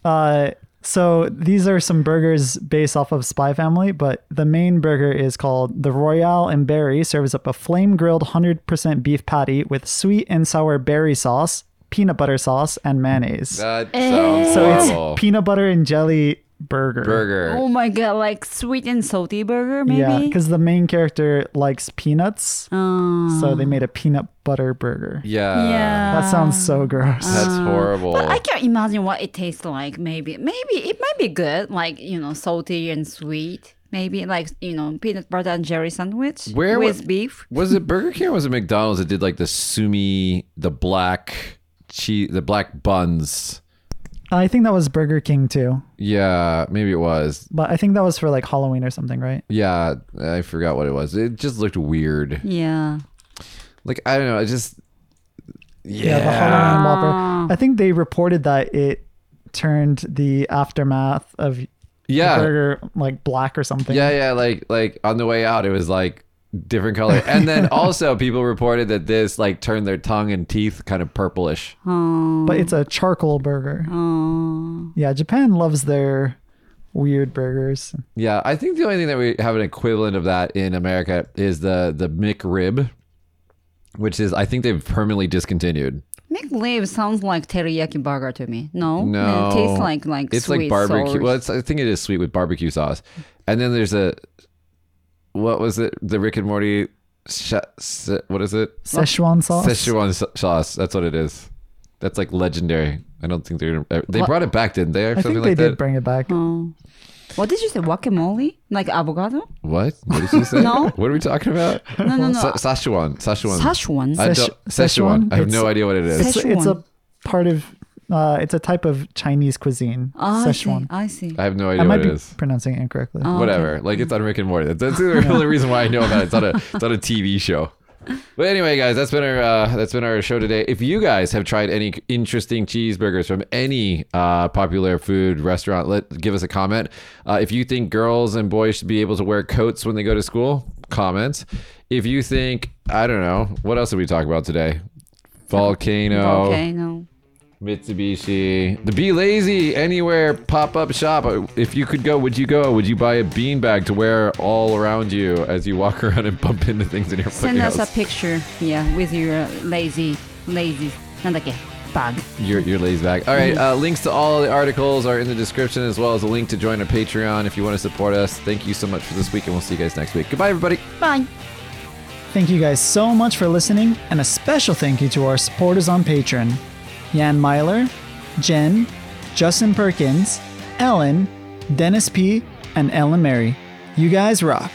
Speaker 3: uh so these are some burgers based off of Spy Family, but the main burger is called the Royale and Berry serves up a flame grilled 100% beef patty with sweet and sour berry sauce, peanut butter sauce, and mayonnaise.
Speaker 1: That
Speaker 2: Eh.
Speaker 1: sounds
Speaker 3: so
Speaker 1: horrible.
Speaker 3: it's peanut butter and jelly burger.
Speaker 1: Burger.
Speaker 2: Oh my god, like sweet and salty burger, maybe?
Speaker 3: Yeah, because the main character likes peanuts,
Speaker 2: Uh,
Speaker 3: so they made a peanut butter burger.
Speaker 1: Yeah.
Speaker 2: yeah.
Speaker 3: That sounds so gross.
Speaker 1: That's horrible.
Speaker 2: But I can't imagine what it tastes like. Maybe, maybe it might be good, like you know, salty and sweet. Maybe like you know, peanut butter and jelly sandwich
Speaker 1: Where
Speaker 2: with
Speaker 1: wa-
Speaker 2: beef.
Speaker 1: was it Burger King or was it McDonald's that did like the sumi, the black cheese, the black buns?
Speaker 3: I think that was Burger King too,
Speaker 1: Yeah, maybe it was.
Speaker 3: but I think that was for like Halloween or something, right?
Speaker 1: Yeah, I forgot what it was. It just looked weird.
Speaker 2: Yeah.
Speaker 1: Like I don't know. I just yeah.
Speaker 3: the Halloween Whopper. Ah. I think they reported that it turned the aftermath of the
Speaker 1: yeah.
Speaker 3: burger like black or something.
Speaker 1: Yeah, yeah, like like on the way out, it was like different color, and then also people reported that this like turned their tongue and teeth kind of purplish.
Speaker 2: Oh.
Speaker 3: But it's a charcoal burger.
Speaker 2: Oh.
Speaker 3: Yeah, Japan loves their weird burgers.
Speaker 1: Yeah, I think the only thing that we have an equivalent of that in America is the the McRib, which is I think they've permanently discontinued.
Speaker 2: McLeave sounds like teriyaki burger to me. No,
Speaker 1: No,
Speaker 2: it tastes like like
Speaker 1: it's
Speaker 2: sweet
Speaker 1: like barbecue.
Speaker 2: sauce.
Speaker 1: Well, it's, I think it is sweet with barbecue sauce, and then there's a what was it? The Rick and Morty. Sh- se- what is it?
Speaker 3: Szechuan sauce.
Speaker 1: Szechuan sauce. That's what it is. That's like legendary. I don't think they're gonna. They
Speaker 2: What?
Speaker 1: brought it back, didn't they? Or
Speaker 3: I
Speaker 1: something
Speaker 3: think they
Speaker 1: like
Speaker 3: did
Speaker 1: that.
Speaker 3: bring it back.
Speaker 2: Oh. What did you say? Guacamole? Like avocado?
Speaker 1: What? What did you say?
Speaker 2: No.
Speaker 1: What are we talking about?
Speaker 2: No, no, no.
Speaker 1: Sa- Szechuan. Szechuan.
Speaker 2: Szechuan.
Speaker 1: I Szechuan. I have no idea what it is.
Speaker 3: It's, it's a part of. Uh, it's a type of Chinese cuisine.
Speaker 2: Ah, I see. I see.
Speaker 1: I have no idea I
Speaker 3: might
Speaker 1: what
Speaker 3: be
Speaker 1: it is.
Speaker 3: pronouncing it incorrectly.
Speaker 2: Oh,
Speaker 1: Whatever.
Speaker 2: okay.
Speaker 1: Like it's on Rick and Morty. That's the only reason why I know about it. It's on a it's on a TV show. But anyway, guys, that's been our uh, that's been our show today. If you guys have tried any interesting cheeseburgers from any uh, popular food restaurant, let give us a comment. Uh, if you think girls and boys should be able to wear coats when they go to school, comment. If you think I don't know, what else did we talk about today? Volcano.
Speaker 2: Volcano.
Speaker 1: Mitsubishi. The Be Lazy Anywhere pop up shop. If you could go, would you go? Would you buy a beanbag to wear all around you as you walk around and bump into things in your
Speaker 2: Send
Speaker 1: house?
Speaker 2: us a picture, yeah, with your uh, lazy, lazy, not like bag.
Speaker 1: Your, your lazy bag. All right, uh, links to all the articles are in the description, as well as a link to join our Patreon if you want to support us. Thank you so much for this week, and we'll see you guys next week. Goodbye, everybody.
Speaker 2: Bye.
Speaker 3: Thank you guys so much for listening, and a special thank you to our supporters on Patreon. Jan Myler, Jen, Justin Perkins, Ellen, Dennis P., and Ellen Mary. You guys rock.